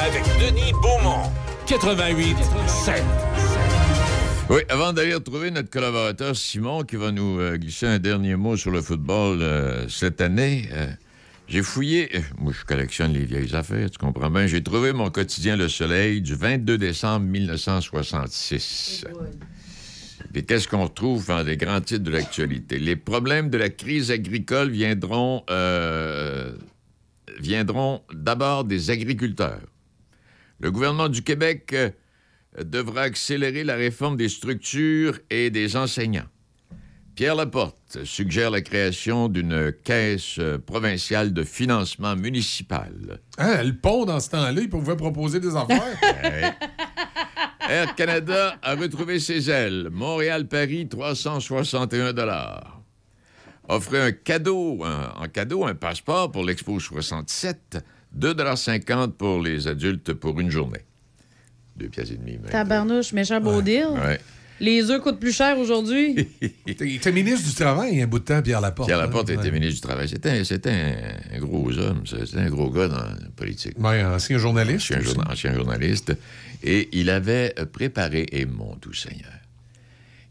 avec Denis Beaumont. 88 7. Oui, avant d'aller retrouver notre collaborateur Simon qui va nous euh, glisser un dernier mot sur le football euh, cette année, euh, j'ai fouillé. Moi, je collectionne les vieilles affaires, tu comprends bien. J'ai trouvé mon quotidien Le Soleil du 22 décembre 1966. Puis qu'est-ce qu'on retrouve dans les grands titres de l'actualité? Les problèmes de la crise agricole viendront, viendront d'abord des agriculteurs. Le gouvernement du Québec devra accélérer la réforme des structures et des enseignants. Pierre Laporte suggère la création d'une caisse provinciale de financement municipal. Hein, le pont, dans ce temps-là, il pouvait proposer des affaires. *laughs* Ouais. Air Canada a retrouvé ses ailes. Montréal-Paris, 361 Offrez un cadeau, un- en cadeau, un passeport pour l'Expo 67, 2,50 pour les adultes pour une journée. Deux pièces et demie. même. Tabarnouche, méchant beau deal. Ouais. Les œufs coûtent plus cher aujourd'hui. *laughs* Il était ministre du Travail il y a un bout de temps, Pierre Laporte. Pierre Laporte hein? était Ouais. ministre du Travail. C'était un, c'était un- un gros homme, ça. c'était un gros gars dans la politique. Ouais, ancien journaliste. Ancien, journa- ancien journaliste. Et il avait euh, préparé, et mon doux Seigneur,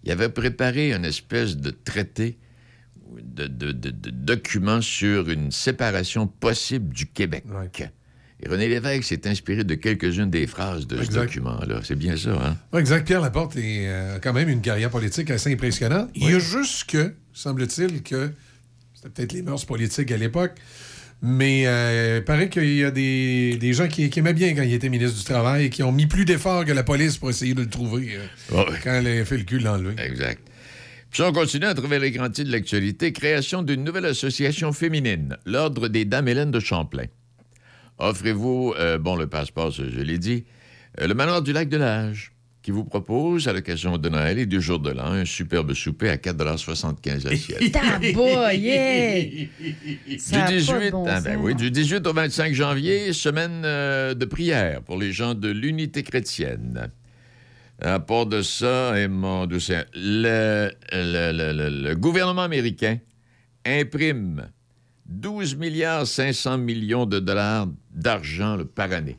il avait préparé une espèce de traité, de, de, de- de document sur une séparation possible du Québec. Et René Lévesque s'est inspiré de quelques-unes des phrases de ce document-là. C'est bien ça, hein? Exact. Pierre Laporte est euh, quand même une carrière politique assez impressionnante. Il y a juste que, semble-t-il, que c'était peut-être les mœurs politiques à l'époque, mais euh, il paraît qu'il y a des, des gens qui, qui aimaient bien quand il était ministre du Travail et qui ont mis plus d'efforts que la police pour essayer de le trouver euh, quand elle a fait le cul l'enlever. Exact. Puis on continue à trouver les grands titres de l'actualité. Création d'une nouvelle association féminine, l'Ordre des Dames Hélène de Champlain. Offrez-vous, euh, bon, le passeport, je l'ai dit, euh, le manoir du lac de l'Âge, qui vous propose, à l'occasion de Noël et du jour de l'an, un superbe souper à 4,75 l'assiette. *laughs* Taboy, yeah! Du Ça a pas de 18, bon ah ben oui, du 18 au 25 janvier, semaine euh, de prière pour les gens de l'unité chrétienne. À part de ça, et mon le- le gouvernement américain imprime 12 milliards 500 millions de dollars d'argent par année.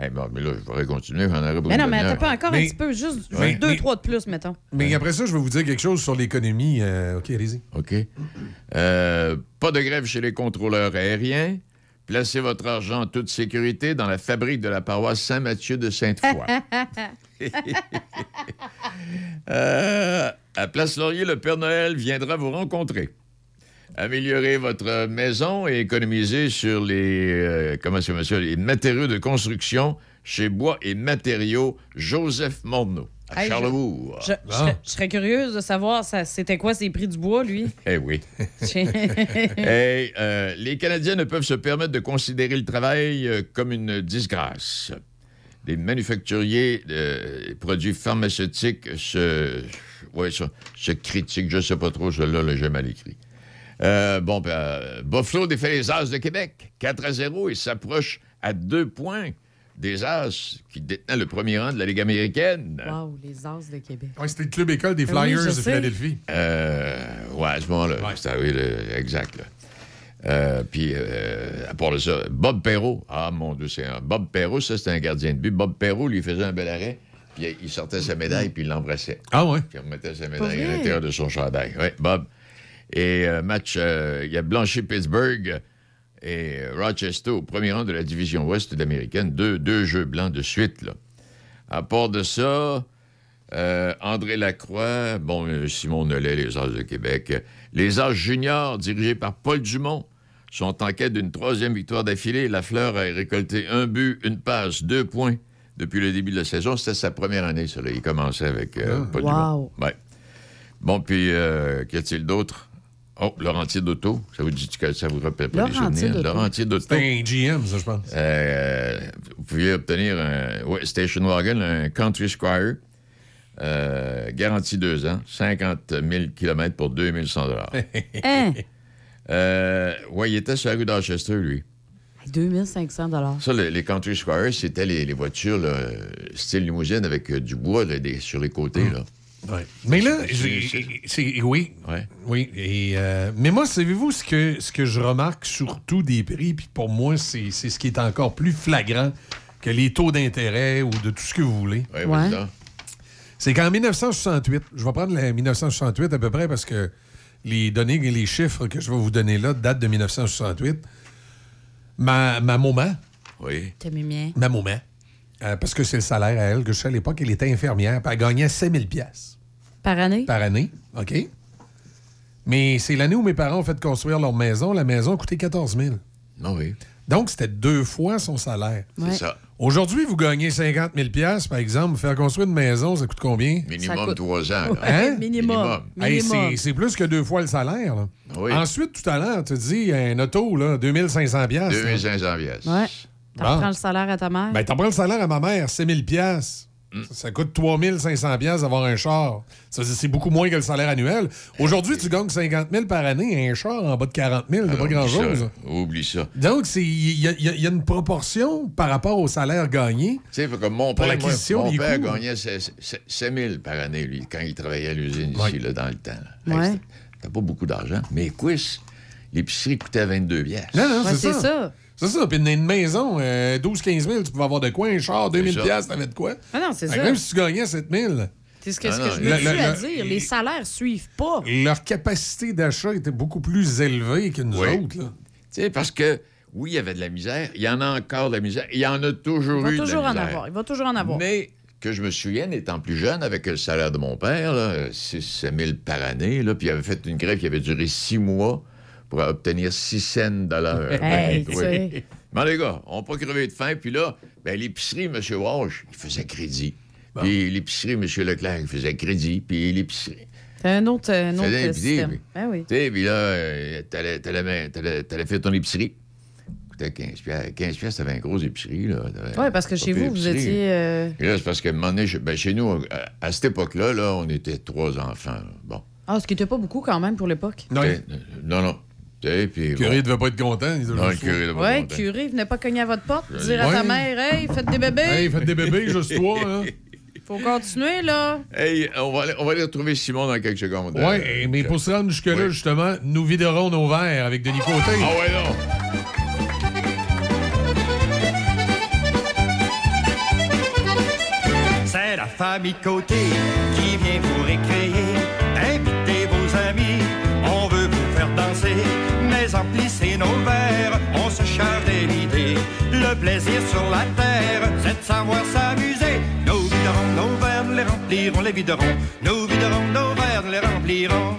Ben, bon, mais là, je voudrais continuer, j'en aurais Mais non, mais t'as pas encore un petit peu, juste Ouais. deux, Mais- trois de plus, mettons. Mais après ça, je vais vous dire quelque chose sur l'économie. euh, OK, allez-y. OK. Euh, pas de grève chez les contrôleurs aériens. Placez votre argent en toute sécurité dans la fabrique de la paroisse Saint-Mathieu de Sainte-Foy. *laughs* Euh, à Place Laurier, le Père Noël viendra vous rencontrer. Améliorez votre maison et économisez sur les, euh, comment c'est, monsieur, les matériaux de construction chez Bois et Matériaux Joseph Morneau, à Hey, Charlebourg. Je, je serais- je serais curieuse de savoir ça- c'était quoi ces prix du bois, lui? *laughs* Eh oui. *laughs* Hey, euh, les Canadiens ne peuvent se permettre de considérer le travail euh, comme une disgrâce. Les manufacturiers de produits pharmaceutiques se, ouais, se, se critiquent. Je ne sais pas trop, celui-là, là, j'ai mal écrit. Euh, bon, ben, euh, Buffalo défait les As de Québec, 4 à 0, et s'approche à deux points des As qui détenaient le premier rang de la Ligue américaine. wow, les As de Québec. Ouais, c'était le club école des oui, Flyers de. Philadelphie. Euh, ouais, à ce moment-là. C'était, oui, le- exact. là. Euh, puis, euh, à part de ça, Bob Perrault. Ah, mon Dieu, c'est un... Bob Perrault, ça, c'était un gardien de but. Bob Perrault, lui, faisait un bel arrêt, puis il sortait sa médaille, puis il l'embrassait. Ah ouais? Puis il remettait sa médaille à l'intérieur de son chandail. Oui, Bob. Et euh, match, euh, il a blanchi Pittsburgh et Rochester au premier rang de la division ouest de l'américaine. Deux, deux jeux blancs de suite, là. À part de ça, euh, André Lacroix, bon, Simon Nollet, les As de Québec. Les As juniors, dirigés par Paul Dumont, sont en quête d'une troisième victoire d'affilée. Lafleur a récolté un but, une passe, deux points depuis le début de la saison. C'était sa première année, ça. là. Il commençait avec euh, Paul Wow. Dumont. Ouais. Bon, puis, euh, qu'y a-t-il d'autre? Oh, Laurentier d'Auto. Ça vous dit que ça vous rappelle pas Laurentier souvenirs? d'Auto. Laurentier d'Auto. C'était un GM, ça, je pense. Euh, vous pouviez obtenir un ouais, station wagon, un Country Squire, euh, garantie deux ans, 50 000 km pour 2100 *laughs* Hein? euh, Oui, il était sur la rue d'Orchester, lui. 2500 Ça, le- les Country Squires, c'était les, les voitures là, style limousine avec euh, du bois là, des- sur les côtés. Là. Ouais. Mais là, C'est- oui. Ouais. Oui. Et, euh, mais moi, savez-vous ce que, ce que je remarque surtout des prix, puis pour moi, c'est c'est ce qui est encore plus flagrant que les taux d'intérêt ou de tout ce que vous voulez. Ouais, donc. C'est qu'en 1968, je vais prendre la 1968 à peu près parce que les données et les chiffres que je vais vous donner là datent de 1968. Ma, ma maman, Oui. T'as mis bien. ma maman, euh, parce que c'est le salaire à elle que je sais à l'époque, elle était infirmière, puis elle gagnait 5000 pièces Par année? par année, OK? Mais c'est l'année où mes parents ont fait construire leur maison. La maison a coûté 14 000. Ah oui. Donc, c'était deux fois son salaire. C'est ça. Aujourd'hui, vous gagnez 50 000 pièces, par exemple. Faire construire une maison, ça coûte combien? Minimum trois ans. Hein? Minimum. Hey, Minimum. c'est- c'est plus que deux fois le salaire. là. Oui. Ensuite, tout à l'heure, tu dis un auto, là, 2500 pièces. 2500 pièces. Ouais. T'en Bon. prends le salaire à ta mère? Ben, t'en prends le salaire à ma mère, 6000 pièces. Mm. Ça, ça coûte 3500 pièces d'avoir un char. Ça, c'est c'est beaucoup moins que le salaire annuel. Aujourd'hui, tu gagnes 50 000 par année. Un char en bas de 40 000, c'est Ah, pas oublie grand-chose. Oublie ça. Donc, c'est- il y, a- y y une proportion par rapport au salaire gagné. Tu sais, comme mon père, moi, mon père coûts. gagnait 7 000 par année, lui, quand il travaillait à l'usine ici, là, dans le temps. là. Ouais. Hey, T'as pas beaucoup d'argent. Mais Quiz, l'épicerie coûtait 22 pièces. Non, non, Ouais, c'est c'est ça. ça. C'est ça. Puis une, maison, euh, 12-15 000, tu pouvais avoir de quoi? Un char, 2000 ça. pièces, t'avais de quoi? Ah non, c'est ça. Même si tu gagnais 7 000, C'est ce que, Ah ce que je le- me suis le- à le- dire. Les salaires suivent pas. leur capacité d'achat était beaucoup plus élevée que nous Oui. autres. Tu sais, parce que, oui, il y avait de la misère. Il y en a encore de la misère. Il y en a toujours Il va eu toujours de la en misère. avoir. Il va toujours en avoir. Mais que je me souvienne, étant plus jeune, avec le salaire de mon père, 6 000 par année, là, puis il avait fait une grève qui avait duré six mois pour obtenir 6 cents de l'heure. Hey, Oui. tu sais. Mais les gars, on n'a pas crevé de faim. Puis là, ben, l'épicerie, M. Walsh, il faisait crédit. Puis l'épicerie, M. Leclerc, il faisait crédit. Puis l'épicerie. C'est un autre, un autre système. puis- Ah oui. Tu sais, puis là, euh, t'allais, t'allais, t'allais- t'allais faire ton épicerie. Coûtait 15 piastres. 15 piastres, t'avais une grosse épicerie, Oui, parce que chez vous, vous étiez. euh, Et là, c'est parce qu'à un moment donné, ben, chez nous, à, à cette époque-là, là, on était trois enfants. là. Bon. Ah, ce qui n'était pas beaucoup quand même pour l'époque. Non, euh, non, non. Puis curé bon. devait pas être content. Il Non, le juste, curé, pas Ouais, content. curé, venez pas cogner à votre porte, dire à Ouais. ta mère, hey, faites des bébés. Hey, faites des bébés, juste toi. *laughs* Hein? Faut continuer, là. Hey, on va, aller, on va aller retrouver Simon dans quelques secondes. Ouais, Euh, mais pour se rendre jusque-là, oui. justement, nous viderons nos verres avec Denis Côté. Ah ouais, non. C'est la famille Côté emplissez nos verres, on se charge des l'idée. Le plaisir sur la terre, c'est de savoir s'amuser. Nous viderons nos verres, nous les remplirons, les viderons. Nous viderons nos verres, nous les remplirons.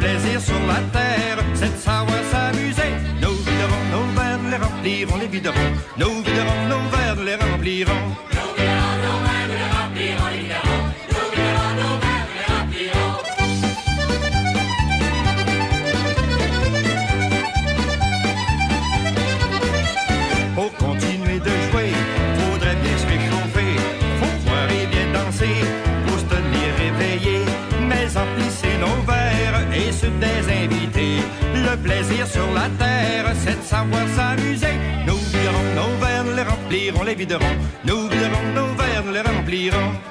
Plaisir sur la terre, c'est de savoir s'amuser. Nous viderons nos verres, les remplirons, les viderons. Nous viderons nos verres, les remplirons. Sur la terre, c'est de savoir s'amuser. Nous viderons nos verres, les remplirons, les viderons. Nous viderons nos verres, les remplirons.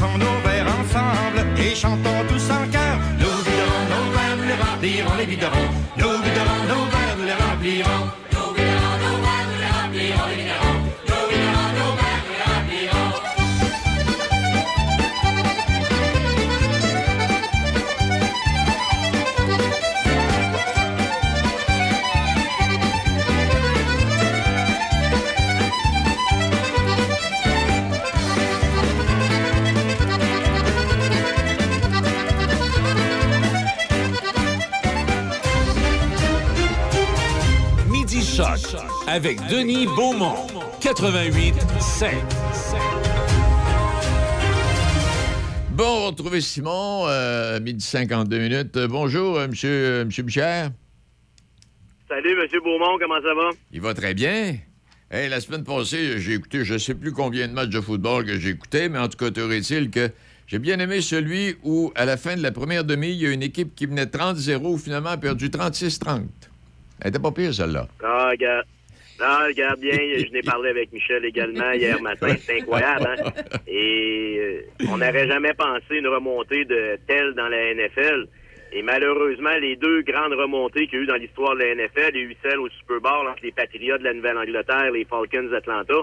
Emplissons nos verres ensemble et chantons tous en chœur. Nous viderons nos verres, les remplirons, les viderons. Avec Denis Beaumont. 88 5. Bon, on va retrouver Simon, euh, midi 52 minutes. Euh, bonjour, euh, monsieur, euh, monsieur Bichère. Salut, M. Beaumont, comment ça va? Il va très bien. Hey, la semaine passée, j'ai écouté je sais plus combien de matchs de football que j'ai écouté, mais en tout cas, il que j'ai bien aimé celui où, à la fin de la première demi, il y a une équipe qui venait 30-0, finalement a perdu 36-30. Elle était pas pire, celle-là. Ah, regarde. Ah, regarde bien, je n'ai parlé avec Michel également hier matin. C'est incroyable, hein? Et euh, on n'aurait jamais pensé une remontée de telle dans la NFL. Et malheureusement, les deux grandes remontées qu'il y a eu dans l'histoire de la NFL, il y a eu celle au Super Bowl entre les Patriots de la Nouvelle-Angleterre et les Falcons d'Atlanta.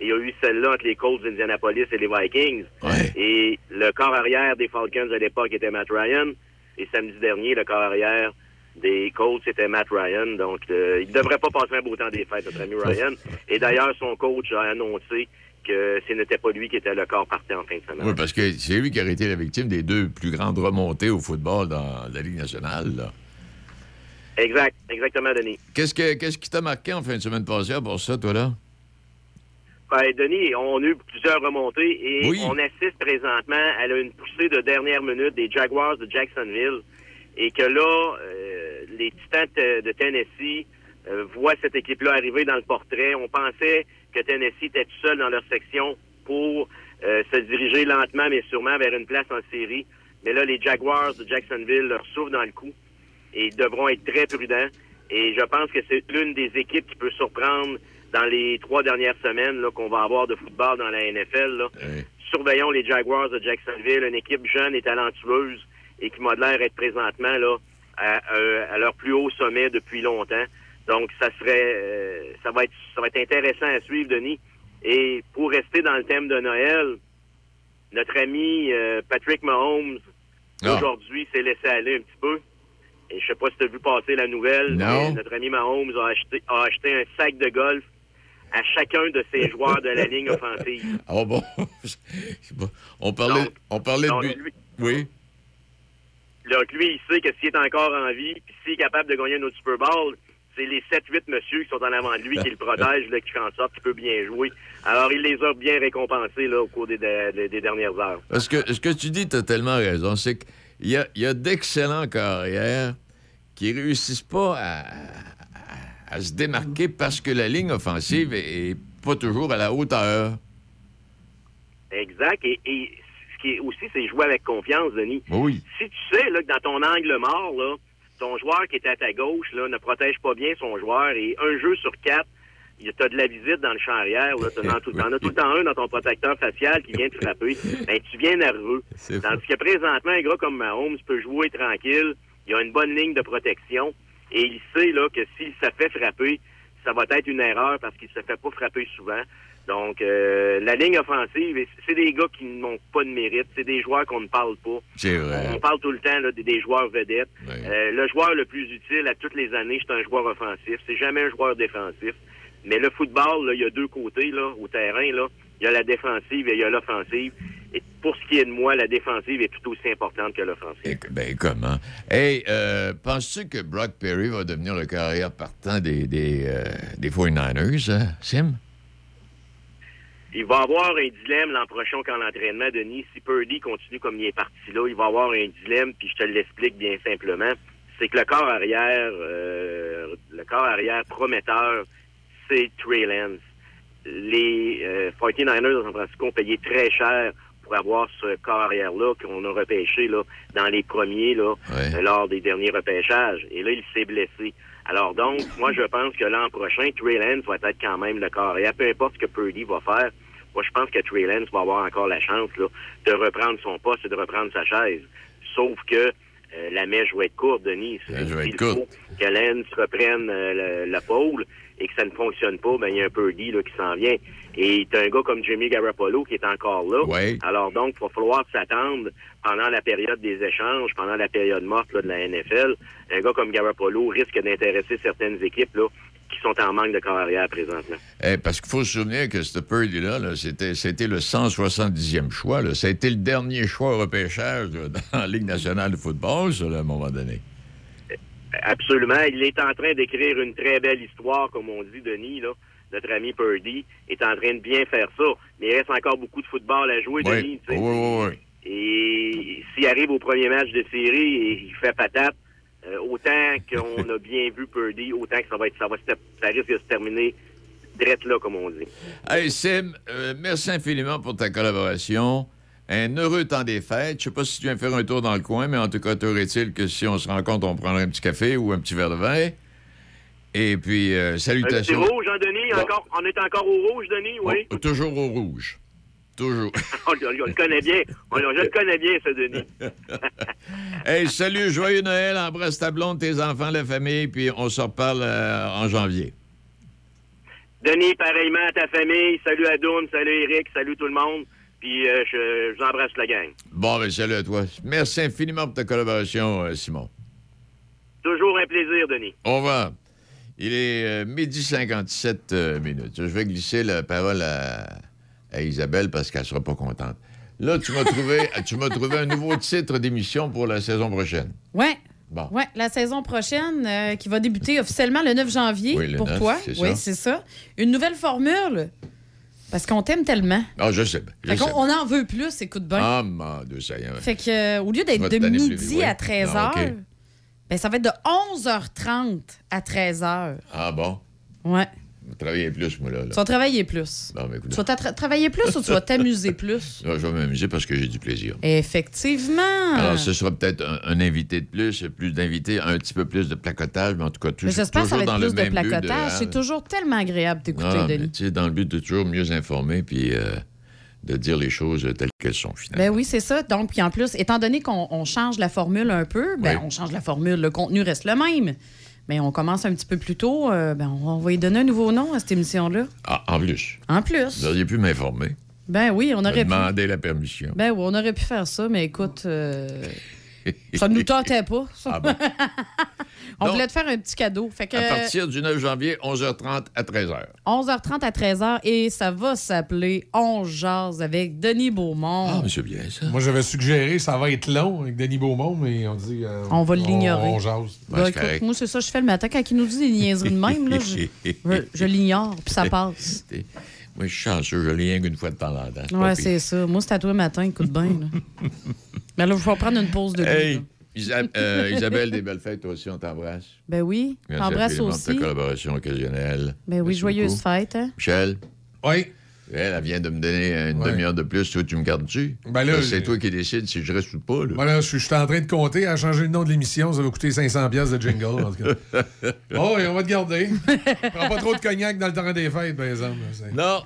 Et il y a eu celle-là entre les Colts d'Indianapolis et les Vikings. Et le corps arrière des Falcons à l'époque était Matt Ryan. Et samedi dernier, le corps arrière des Colts, c'était Matt Ryan. Donc, euh, il ne devrait pas passer un beau temps des fêtes, notre ami Ryan. *laughs* Et d'ailleurs, son coach a annoncé que ce n'était pas lui qui était le corps parti en fin de semaine. Oui, parce que c'est lui qui a été la victime des deux plus grandes remontées au football dans la Ligue nationale. là. Exact, exactement, Denis. Qu'est-ce, que, qu'est-ce qui t'a marqué en fin de semaine passée pour ça, toi, là? Ben, Denis, on a eu plusieurs remontées et Oui. on assiste présentement à une poussée de dernière minute des Jaguars de Jacksonville et que là, euh, les Titans de, Tennessee euh, voient cette équipe-là arriver dans le portrait. On pensait que Tennessee était tout seul dans leur section pour euh, se diriger lentement mais sûrement vers une place en série. Mais là, les Jaguars de Jacksonville leur souffrent dans le coup et ils devront être très prudents. Et je pense que c'est l'une des équipes qui peut surprendre dans les trois dernières semaines qu'on va avoir de football dans la NFL. là. Surveillons les Jaguars de Jacksonville, une équipe jeune et talentueuse et qui m'a l'air être présentement là à, leur plus haut sommet depuis longtemps. Donc ça serait euh, ça va être ça va être intéressant à suivre, Denis. Et pour rester dans le thème de Noël, notre ami euh, Patrick Mahomes Ah. aujourd'hui s'est laissé aller un petit peu. Et je sais pas si tu as vu passer la nouvelle, Non. mais notre ami Mahomes a acheté, a acheté un sac de golf à chacun de ses *laughs* joueurs de la ligne offensive. Ah bon? *laughs* On parlait, Donc- on parlait donc, de... lui- Oui. Donc lui, il sait que s'il est encore en vie, puis s'il est capable de gagner un autre Super Bowl, c'est les 7-8 monsieur qui sont en avant de lui, qui le protègent, là, qui font en sorte qu'il peut bien jouer. Alors, il les a bien récompensés là, au cours des, des- des dernières heures. Parce que ce que tu dis, tu as tellement raison. C'est qu'il y a, y a d'excellents carrières qui réussissent pas à, à- à se démarquer parce que la ligne offensive est, est pas toujours à la hauteur. Exact. Et, et ce qui est aussi, c'est jouer avec confiance, Denis. Oui. Si tu sais là, que dans ton angle mort, là, ton joueur qui est à ta gauche là, ne protège pas bien son joueur et un jeu sur quatre, tu as de la visite dans le champ arrière, là, tu en, as tout le temps un dans ton protecteur facial qui vient te frapper, *laughs* ben, tu viens nerveux. Tandis que présentement, un gars comme Mahomes peut jouer tranquille, il a une bonne ligne de protection et il sait là, que s'il se fait frapper, ça va être une erreur parce qu'il se fait pas frapper souvent. Donc, euh, la ligne offensive, c'est des gars qui n'ont pas de mérite. C'est des joueurs qu'on ne parle pas. C'est vrai. On parle tout le temps là, des, des joueurs vedettes. Euh, le joueur le plus utile à toutes les années, c'est un joueur offensif. C'est jamais un joueur défensif. Mais le football, là, il y a deux côtés là, au terrain. Là. Il y a la défensive et il y a l'offensive. Et pour ce qui est de moi, la défensive est tout aussi importante que l'offensive. Ben, comment? Hey, euh, penses-tu que Brock Perry va devenir le carrière partant des, des, euh, des 49ers, hein, Sim? Il va avoir un dilemme l'an prochain quand l'entraînement, Denis. Si Purdy continue comme il est parti là, il va avoir un dilemme, puis je te l'explique bien simplement. C'est que le corps arrière, euh, le corps arrière prometteur, c'est Trey Lance. Les euh, 49ers de San Francisco ont payé très cher pour avoir ce corps arrière-là qu'on a repêché là, dans les premiers là, euh, lors des derniers repêchages. Et là, il s'est blessé. Alors donc, moi, je pense que l'an prochain, Trey Lance va être quand même le corps arrière. Peu importe ce que Purdy va faire, moi, je pense que Trey Lance va avoir encore la chance là, de reprendre son poste et de reprendre sa chaise. Sauf que euh, la mèche va être courte, Denis. mèche va être courte. que Lance reprenne euh, le- la pôle et que ça ne fonctionne pas, ben il y a un Purdy là, qui s'en vient. Et t'as un gars comme Jimmy Garoppolo qui est encore là. Alors donc, il va falloir s'attendre pendant la période des échanges, pendant la période morte là, de la NFL. Un gars comme Garoppolo risque d'intéresser certaines équipes là, qui sont en manque de corps arrière présentement. Eh, parce qu'il faut se souvenir que ce Purdy-là, là, c'était, c'était le 170e choix. Là. Ça a été le dernier choix au repêchage là, dans la Ligue nationale de football, ça, à un moment donné. Absolument. Il est en train d'écrire une très belle histoire, comme on dit, Denis, là. Notre ami Purdy est en train de bien faire ça. Mais il reste encore beaucoup de football à jouer, Oui, Denis. oui, oui, oui. Et s'il arrive au premier match de série et il fait patate, euh, autant qu'on a bien vu Purdy, autant que ça va être, ça va ça risque de se terminer drette là, comme on dit. Hey, Sim, euh, merci infiniment pour ta collaboration. Un heureux temps des fêtes. Je sais pas si tu viens faire un tour dans le coin, mais en tout cas, t'aurait-il que si on se rencontre, on prendrait un petit café ou un petit verre de vin? Et puis, euh, salutations. rouge, hein, Denis? Encore, on est encore au rouge, Denis, oui? Toujours au rouge. Toujours. *laughs* on, le- on le connaît bien. On- je le connais bien, ce Denis. *laughs* hey, salut, joyeux Noël. Embrasse ta blonde, tes enfants, la famille, puis on se reparle euh, en janvier. Denis, pareillement à ta famille. Salut à salut Eric, salut tout le monde. Puis euh, je, embrasse la gang. Bon, ben, salut à toi. Merci infiniment pour ta collaboration, euh, Simon. Toujours un plaisir, Denis. Au revoir. Il est euh, midi 57 euh, minutes. Je vais glisser la parole à, à Isabelle parce qu'elle sera pas contente. Là, tu m'as trouvé, *laughs* tu m'as trouvé un nouveau titre d'émission pour la saison prochaine. Ouais. Bon. Ouais, la saison prochaine euh, qui va débuter officiellement le 9 janvier Oui, le pour 9, toi. c'est Oui, c'est ça. Une nouvelle formule. Parce qu'on t'aime tellement. Ah, je sais. Je Fait sais. qu'on on en veut plus, écoute bien. Ah, mon Dieu, ça y est. Fait que, euh, au lieu d'être de plus midi oui. à 13h, Ah, OK. ben, ça va être de 11h30 à 13h. Ah bon? Ouais. Travailler plus, moi, là. là. Tu vas travailler plus. Écoute, Tu vas tra- travailler plus ou tu vas t'amuser plus? *laughs* je vais m'amuser parce que j'ai du plaisir. Effectivement. Alors, ce sera peut-être un, un invité de plus, plus d'invités, un petit peu plus de placotage, mais en tout cas, Mais toujours, J'espère que ça va toujours être dans plus de même placotage. C'est toujours tellement agréable d'écouter, Ah, mais Denis. tu sais, dans le but de toujours mieux informer puis euh, de dire les choses telles qu'elles sont, finalement. Ben oui, c'est ça. Donc, puis en plus, étant donné qu'on on change la formule un peu, ben Oui. on change la formule. Le contenu reste le même. Mais on commence un petit peu plus tôt. euh, ben, on va lui donner un nouveau nom à cette émission-là. Ah, en plus, En plus. vous auriez pu m'informer, Ben oui, on aurait pu. demander la permission. Ben oui, on aurait pu faire ça, mais écoute, euh, ça ne nous tentait pas. Ah bon? *laughs* on Donc- voulait te faire un petit cadeau. Fait que À partir du 9 janvier, 11h30 à 13h. 11h30 à 13h et ça va s'appeler On jase avec Denis Beaumont. Ah, mais c'est bien ça. Moi, j'avais suggéré ça va être long avec Denis Beaumont, mais on dit. euh, On va l'ignorer. On, on jase. Ben, écoute, moi, c'est ça que je fais le matin. Quand il nous dit des niaiseries de même, là, je, *laughs* je- je l'ignore, puis ça passe. Moi, je suis chanceux, je l'ai rien qu'une fois de temps en temps. pire. c'est ça. Moi, c'est à toi le matin, écoute bien. là. *laughs* Mais là, je vais prendre une pause de. Hey. Isa- euh, Isabelle, des belles fêtes, toi aussi, on t'embrasse. Ben oui, Merci t'embrasse infiniment de ta aussi. collaboration occasionnelle. Ben oui, Merci joyeuse beaucoup. fête. Hein? Michel? Oui. Elle, elle vient de me donner une Ouais. demi-heure de plus. Toi, tu me gardes-tu? Ben là, c'est toi qui décides si je reste ou pas. Là. Je suis je suis en train de compter à changer le nom de l'émission. Ça va coûter 500$ piastres de jingle. En tout cas. *laughs* oh, oui, on va te garder. Prends pas trop de cognac dans le temps des fêtes, par exemple. Non.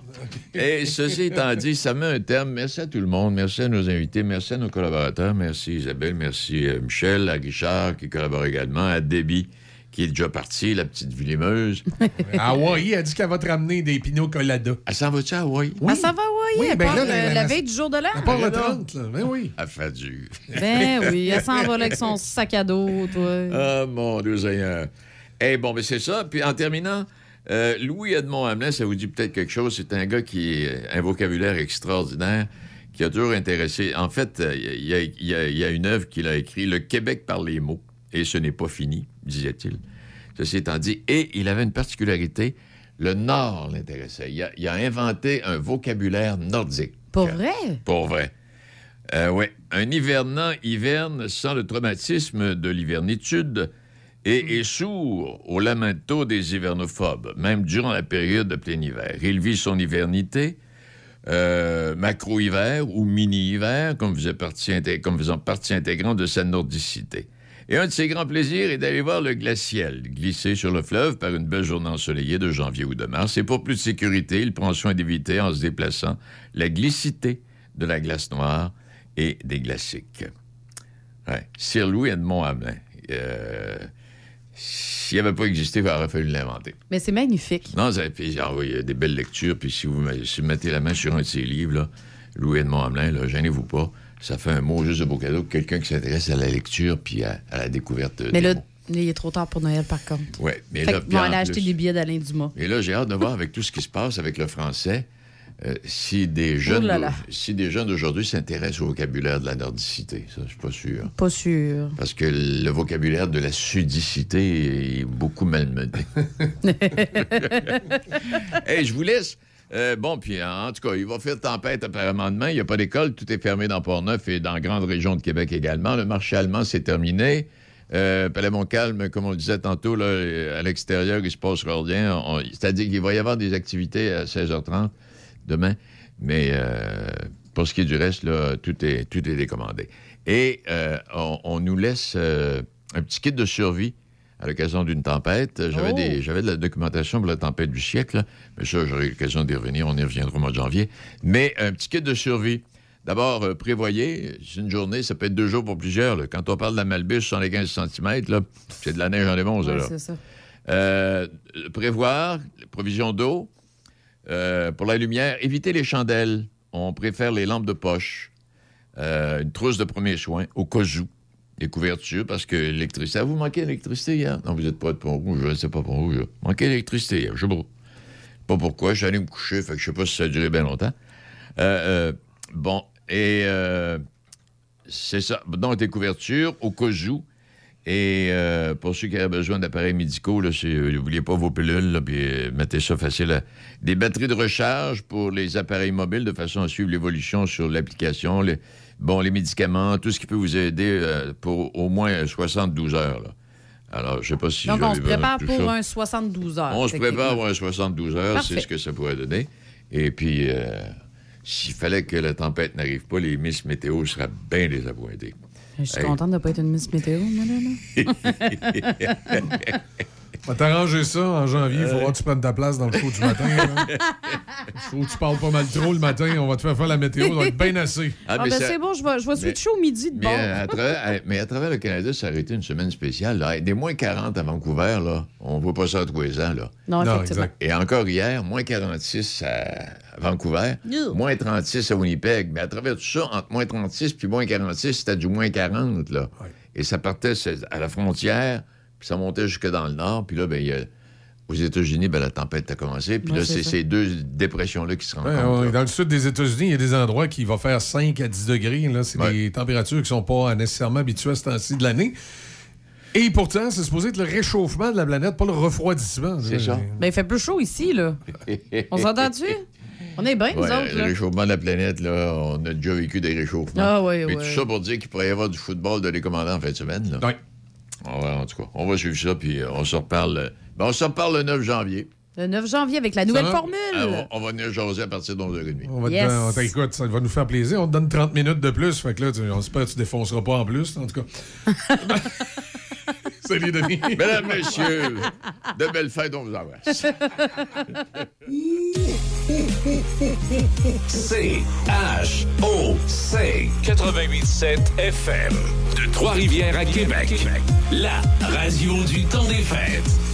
Et ceci étant dit, ça met un terme. Merci à tout le monde. Merci à nos invités. Merci à nos collaborateurs. Merci Isabelle. Merci euh, Michel, à Guichard qui collabore également, à Debbie qui est déjà partie, la petite vilimeuse. *laughs* À Hawaii, elle a dit qu'elle va te ramener des pina coladas. Elle s'en va-tu à Hawaï? Ah, ça va, oui. Oui, elle ben part, là, euh, la- veille du jour de l'an. Elle part le 30, là. Ben oui. Elle fait du. Ben oui, elle s'en va là avec son sac à dos, toi. Ah, mon Dieu Seigneur. Eh bon, ben c'est ça. Puis en terminant, euh, Louis Edmond Hamelin, ça vous dit peut-être quelque chose. C'est un gars qui a un vocabulaire extraordinaire, qui a toujours intéressé. En fait, euh, il y, a- il y a- il y a une œuvre qu'il a écrite, Le Québec par les mots. Et ce n'est pas fini, disait-il. Ceci étant dit, et il avait une particularité. Le Nord l'intéressait. Il a, il a inventé un vocabulaire nordique. Pour vrai? Pour vrai. Euh, oui. Un hivernant hiverne sans le traumatisme de l'hivernitude et est sourd au lamento des hivernophobes, même durant la période de plein hiver. Il vit son hivernité, euh, macro-hiver ou mini-hiver, comme faisant partie intégrante de sa nordicité. Et un de ses grands plaisirs est d'aller voir le glacial glisser sur le fleuve par une belle journée ensoleillée de janvier ou de mars. Et pour plus de sécurité, il prend soin d'éviter, en se déplaçant, la glicité de la glace noire et des glaciques. Ouais. Sir Louis Edmond Hamelin. Euh, S'il n'avait pas existé, il aurait fallu l'inventer. Mais c'est magnifique. Non, ça, puis, oui, il y a des belles lectures. Puis si vous, me- si vous mettez la main sur un de ses livres, là, Louis Edmond Hamelin, gênez-vous pas. Ça fait un mot juste de beau cadeau. Quelqu'un qui s'intéresse à la lecture puis à, à la découverte Mais des là, mots. il est trop tard pour Noël, par contre. Ouais, mais Fait là, en aller acheter des billets d'Alain Dumas. Et là, j'ai hâte de voir avec tout ce qui se passe avec le français, euh, si des jeunes, là là. si des jeunes d'aujourd'hui s'intéressent au vocabulaire de la nordicité. Ça, je suis pas sûr. Pas sûr. Parce que le vocabulaire de la sudicité est beaucoup malmené. *laughs* *laughs* Hey, je vous laisse. Euh, bon, puis en tout cas, il va faire tempête apparemment demain. Il n'y a pas d'école. Tout est fermé dans Port-Neuf et dans grande région de Québec également. Le marché allemand, c'est terminé. Euh, Palais Montcalm, comme on disait tantôt, là, à l'extérieur, il se passera rien. C'est-à-dire qu'il va y avoir des activités à 16h30 demain. Mais euh, pour ce qui est du reste, tout, est, décommandé. Et euh, on, nous laisse euh, un petit kit de survie à l'occasion d'une tempête. J'avais Oh. des- j'avais de la documentation pour la tempête du siècle, mais ça, j'aurai l'occasion d'y revenir. On y reviendra au mois de janvier. Mais un petit kit de survie. D'abord, euh, prévoyez, c'est une journée, ça peut être deux jours pour plusieurs. là. Quand on parle de la Malbus, 75 cm, là, c'est de la neige en Ouais, là. c'est ça. Euh, prévoir, les provisions d'eau. Euh, pour la lumière, éviter les chandelles. On préfère les lampes de poche. Euh, une trousse de premiers soins, au cas où. Des couvertures, parce que l'électricité. Ah, vous manquez d'électricité hier? Non, vous n'êtes pas de Pont-Rouge, je sais pas Pont-Rouge. Manquez d'électricité hier, je sais pas. Pas pourquoi, je suis allé me coucher, fait que je sais pas si ça a duré bien longtemps. Euh, euh, bon, et euh, c'est ça. Donc, des couvertures, au cas où. Et pour ceux qui auraient besoin d'appareils médicaux, là, n'oubliez pas vos pilules, là, puis mettez ça facile. Des batteries de recharge pour les appareils mobiles de façon à suivre l'évolution sur l'application. Les, bon, les médicaments, tout ce qui peut vous aider euh, pour au moins 72 heures. là. Alors, je sais pas si Donc, on se prépare pour ça. un 72 heures. On se prépare pour un 72 heures, c'est ce que ça pourrait donner. Et puis, euh, s'il fallait que la tempête n'arrive pas, les Miss Météo seraient bien désappointés. Je suis Hey. contente de ne pas être une Miss Météo, moi, là, là. *laughs* On va t'arranger ça en janvier. Il faudra que tu prennes ta place dans le show du matin. Il *laughs* faut que tu parles pas mal trop le matin. On va te faire faire la météo. Ça va être bien assez. *laughs* Ah, ben c'est bon, je vais, je vais switcher au midi de Mais, bord. euh, à travers, *laughs* mais à travers le Canada, ça aurait été une semaine spéciale. là. Des moins 40 à Vancouver, là, on ne voit pas ça tous les ans. Là. Non, Non, effectivement. exact. Et encore hier, moins 46 à Vancouver, moins 36 à Winnipeg. Mais à travers tout ça, entre moins 36 puis moins 46, c'était du moins 40. Là. Et ça partait à la frontière, puis ça montait jusque dans le nord. Puis là, ben, il y a- aux États-Unis, ben, la tempête a commencé. Puis Ouais, là, c'est ces deux dépressions-là qui se rencontrent. ouais, dans le sud des États-Unis, il y a des endroits qui vont faire 5 à 10 degrés. là. C'est des températures qui ne sont pas nécessairement habituées à ce temps-ci de l'année. Et pourtant, c'est supposé être le réchauffement de la planète, pas le refroidissement. C'est ça. Ben, il fait plus chaud ici, là. On s'entend-tu? On est bien, nous Ouais, autres. le là. réchauffement de la planète, là, on a déjà vécu des réchauffements. Ah oui, Mais oui. tout ça pour dire qu'il pourrait y avoir du football de commandants en fin de semaine. Là? Oui. en tout cas, on va suivre ça, puis euh, on se reparle. euh, ben, on se reparle le 9 janvier. Le 9 janvier avec la nouvelle va? formule. Ah, on, on va venir jaser à partir de 11h30. On va te Yes. on t'écoute, ça va nous faire plaisir. On te donne 30 minutes de plus. Fait que là, tu- on espère que tu défonceras pas en plus, en tout cas. *laughs* *laughs* Salut, Denis. *laughs* Mesdames, messieurs, de belles fêtes, on vous embrasse. C-H-O-C 88.7 FM de Trois-Rivières à Québec. La radio du temps des fêtes.